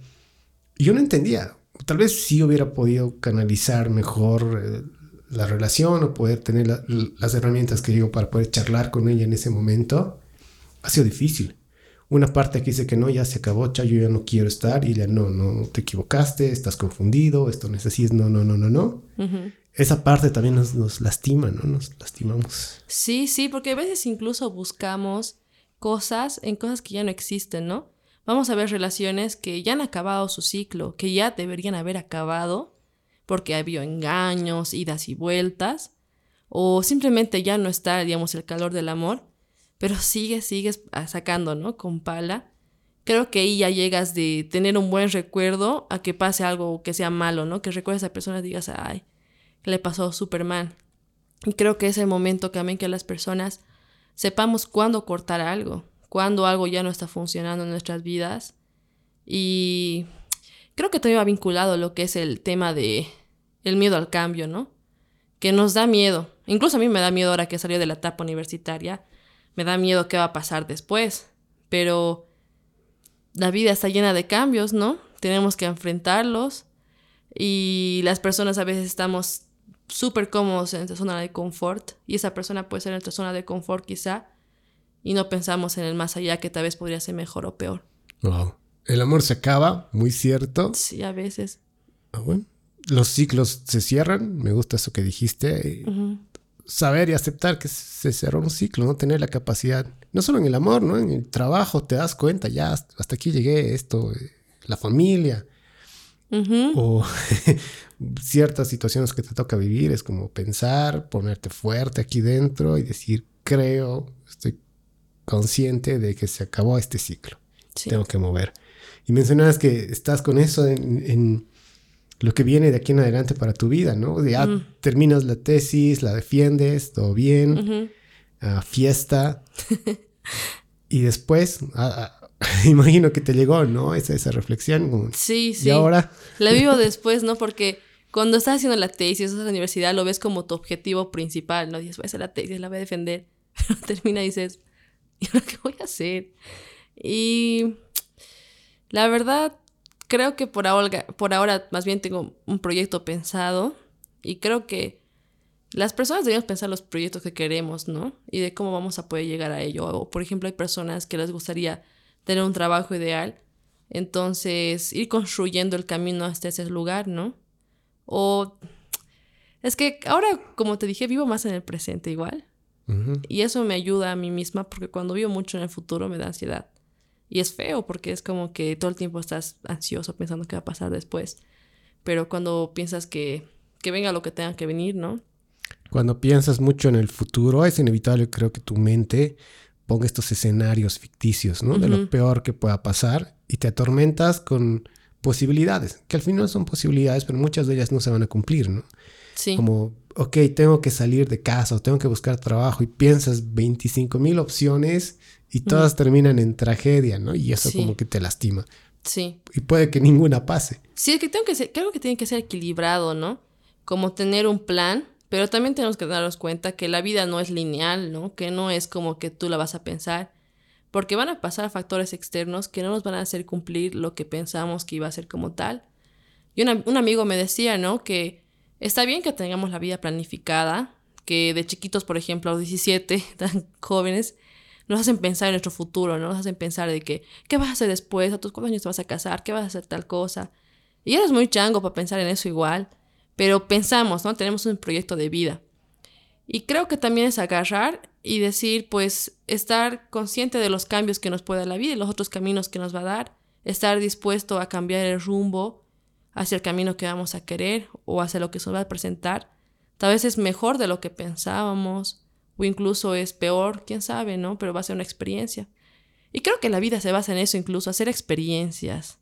Y yo no entendía. Tal vez sí hubiera podido canalizar mejor eh, la relación o poder tener las herramientas que digo para poder charlar con ella en ese momento. Ha sido difícil. Una parte que dice que no, ya se acabó, cha, yo ya no quiero estar. Y ella, no, no, te equivocaste, estás confundido, esto no es así, no, no, no, no, no esa parte también nos, lastima, ¿no? Nos lastimamos.
Sí, sí, porque a veces incluso buscamos cosas en cosas que ya no existen, ¿no? Vamos a ver relaciones que ya han acabado su ciclo, que ya deberían haber acabado porque había engaños, idas y vueltas, o simplemente ya no está, digamos, el calor del amor, pero sigues, sigues sacando, ¿no? Con pala. Creo que ahí ya llegas de tener un buen recuerdo a que pase algo que sea malo, ¿no? Que recuerdes a esa persona y digas, ay, le pasó Superman. Y creo que es el momento también que las personas sepamos cuándo cortar algo, cuándo algo ya no está funcionando en nuestras vidas. Y creo que también va vinculado lo que es el tema de el miedo al cambio, ¿no? Que nos da miedo. Incluso a mí me da miedo ahora que salió de la etapa universitaria. Me da miedo qué va a pasar después. Pero la vida está llena de cambios, ¿no? Tenemos que enfrentarlos. Y las personas a veces estamos súper cómodos en nuestra zona de confort y esa persona puede ser en nuestra zona de confort quizá y no pensamos en el más allá que tal vez podría ser mejor o peor.
Wow. El amor se acaba, muy cierto.
Sí, a veces.
Ah, bueno. Los ciclos se cierran, me gusta eso que dijiste. Saber y aceptar que se cerró un ciclo, no tener la capacidad, no solo en el amor, ¿no? En el trabajo te das cuenta, ya hasta aquí llegué, esto, eh, la familia. O [laughs] ciertas situaciones que te toca vivir, es como pensar, ponerte fuerte aquí dentro y decir, creo, estoy consciente de que se acabó este ciclo. Tengo que mover. Y mencionabas que estás con eso en, lo que viene de aquí en adelante para tu vida, ¿no? Ya terminas la tesis, la defiendes, todo bien, fiesta. y después, [laughs] imagino que te llegó, ¿no? Esa, esa reflexión.
sí, sí.
Y ahora.
La vivo después, ¿no? Porque cuando estás haciendo la tesis, estás en la universidad, lo ves como tu objetivo principal, ¿no? Dices, voy a hacer la tesis, la voy a defender. [laughs] Pero termina y dices, ¿y ahora qué voy a hacer? Y la verdad, creo que por ahora, por ahora más bien tengo un proyecto pensado y creo que las personas debemos pensar los proyectos que queremos, ¿no? Y de cómo vamos a poder llegar a ello. O, por ejemplo, hay personas que les gustaría tener un trabajo ideal, entonces ir construyendo el camino hasta ese lugar, ¿no? O es que ahora, como te dije, vivo más en el presente igual. Y eso me ayuda a mí misma porque cuando vivo mucho en el futuro me da ansiedad. Y es feo porque es como que todo el tiempo estás ansioso pensando qué va a pasar después. Pero cuando piensas que, que venga lo que tenga que venir, ¿no?
Cuando piensas mucho en el futuro, es inevitable, creo que tu mente ponga estos escenarios ficticios, ¿no? De lo peor que pueda pasar y te atormentas con posibilidades, que al final son posibilidades, pero muchas de ellas no se van a cumplir, ¿no?
Sí.
Como, ok, tengo que salir de casa o tengo que buscar trabajo y piensas 25 mil opciones y todas terminan en tragedia, ¿no? Y eso como que te lastima.
Sí.
Y puede que ninguna pase.
Sí, es que tengo que ser, creo que tiene que ser equilibrado, ¿no? Como tener un plan, pero también tenemos que darnos cuenta que la vida no es lineal, ¿no? Que no es como que tú la vas a pensar porque van a pasar factores externos que no nos van a hacer cumplir lo que pensamos que iba a ser como tal. Y un amigo me decía, ¿no? Que está bien que tengamos la vida planificada, que de chiquitos, por ejemplo, a los 17, [laughs] tan jóvenes, nos hacen pensar en nuestro futuro, ¿no? Nos hacen pensar de que, ¿qué vas a hacer después? ¿A tus cuántos años te vas a casar? ¿Qué vas a hacer tal cosa? Y eres muy chango para pensar en eso igual, pero pensamos, ¿no? Tenemos un proyecto de vida. Y creo que también es agarrar y decir, pues, estar consciente de los cambios que nos puede dar la vida y los otros caminos que nos va a dar, estar dispuesto a cambiar el rumbo hacia el camino que vamos a querer o hacia lo que se va a presentar. Tal vez es mejor de lo que pensábamos incluso es peor, quién sabe, ¿no? Pero va a ser una experiencia. Y creo que la vida se basa en eso, incluso hacer experiencias.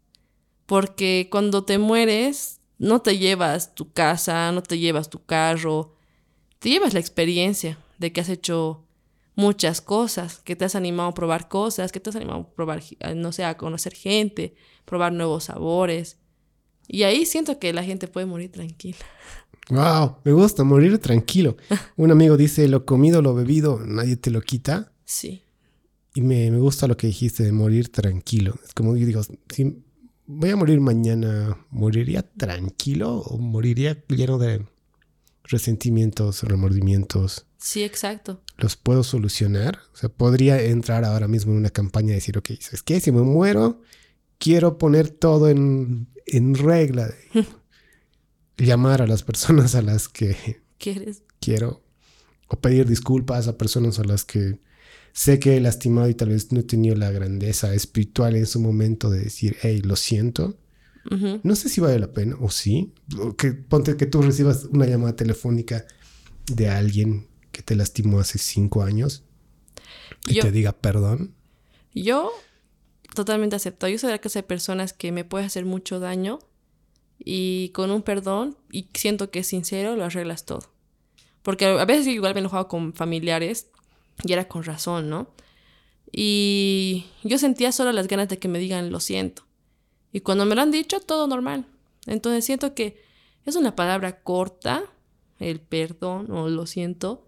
Porque cuando te mueres, no te llevas tu casa, no te llevas tu carro, te llevas la experiencia de que has hecho muchas cosas, que te has animado a probar cosas, que te has animado a probar, no sé, a conocer gente, probar nuevos sabores. Y ahí siento que la gente puede morir tranquila. [laughs]
Wow, me gusta morir tranquilo. [laughs] Un amigo dice, lo comido, lo bebido, nadie te lo quita.
Sí.
Y me, me gusta lo que dijiste de morir tranquilo. Es como yo digo, si voy a morir mañana, ¿moriría tranquilo o moriría lleno de resentimientos, remordimientos?
Sí, exacto.
¿Los puedo solucionar? O sea, podría entrar ahora mismo en una campaña y decir, ok, es que si me muero, quiero poner todo en, en regla. Llamar a las personas a las que
¿Quieres?
quiero o pedir disculpas a personas a las que sé que he lastimado y tal vez no he tenido la grandeza espiritual en su momento de decir, hey, lo siento. No sé si vale la pena o sí. que, ponte que tú recibas una llamada telefónica de alguien que te lastimó hace cinco años y te diga perdón.
Yo totalmente acepto. Yo la clase de personas que me puede hacer mucho daño y con un perdón y siento que es sincero lo arreglas todo. Porque a veces igual me he enojado con familiares y era con razón, ¿no? Y yo sentía solo las ganas de que me digan lo siento. Y cuando me lo han dicho, todo normal. Entonces siento que es una palabra corta, el perdón o lo siento,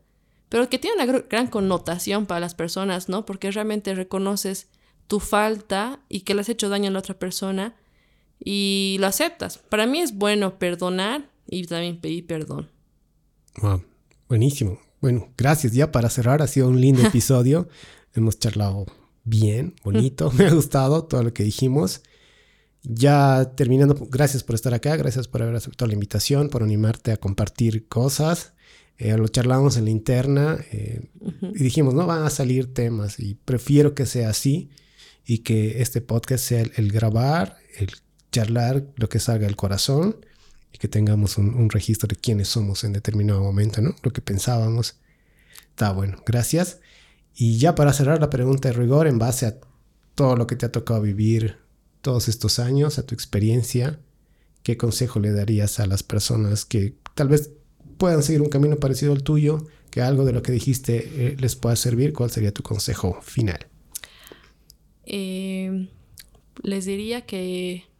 pero que tiene una gran connotación para las personas, ¿no? Porque realmente reconoces tu falta y que le has hecho daño a la otra persona y lo aceptas. Para mí es bueno perdonar y también pedir perdón.
Wow, buenísimo. Bueno, gracias. Ya para cerrar, ha sido un lindo [laughs] episodio. Hemos charlado bien, bonito. Me ha gustado todo lo que dijimos. Ya terminando, gracias por estar acá, gracias por haber aceptado la invitación, por animarte a compartir cosas. Eh, lo charlamos en la interna eh, y dijimos, no van a salir temas y prefiero que sea así y que este podcast sea el grabar, el charlar lo que salga del corazón y que tengamos un, registro de quiénes somos en determinado momento, ¿no? Lo que pensábamos. Está bueno, gracias. Y ya para cerrar la pregunta de rigor, en base a todo lo que te ha tocado vivir todos estos años, a tu experiencia, ¿qué consejo le darías a las personas que tal vez puedan seguir un camino parecido al tuyo, que algo de lo que dijiste eh, les pueda servir? ¿Cuál sería tu consejo final?
Eh, les diría que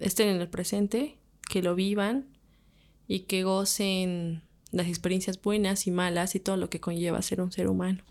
estén en el presente, que lo vivan y que gocen las experiencias buenas y malas y todo lo que conlleva ser un ser humano.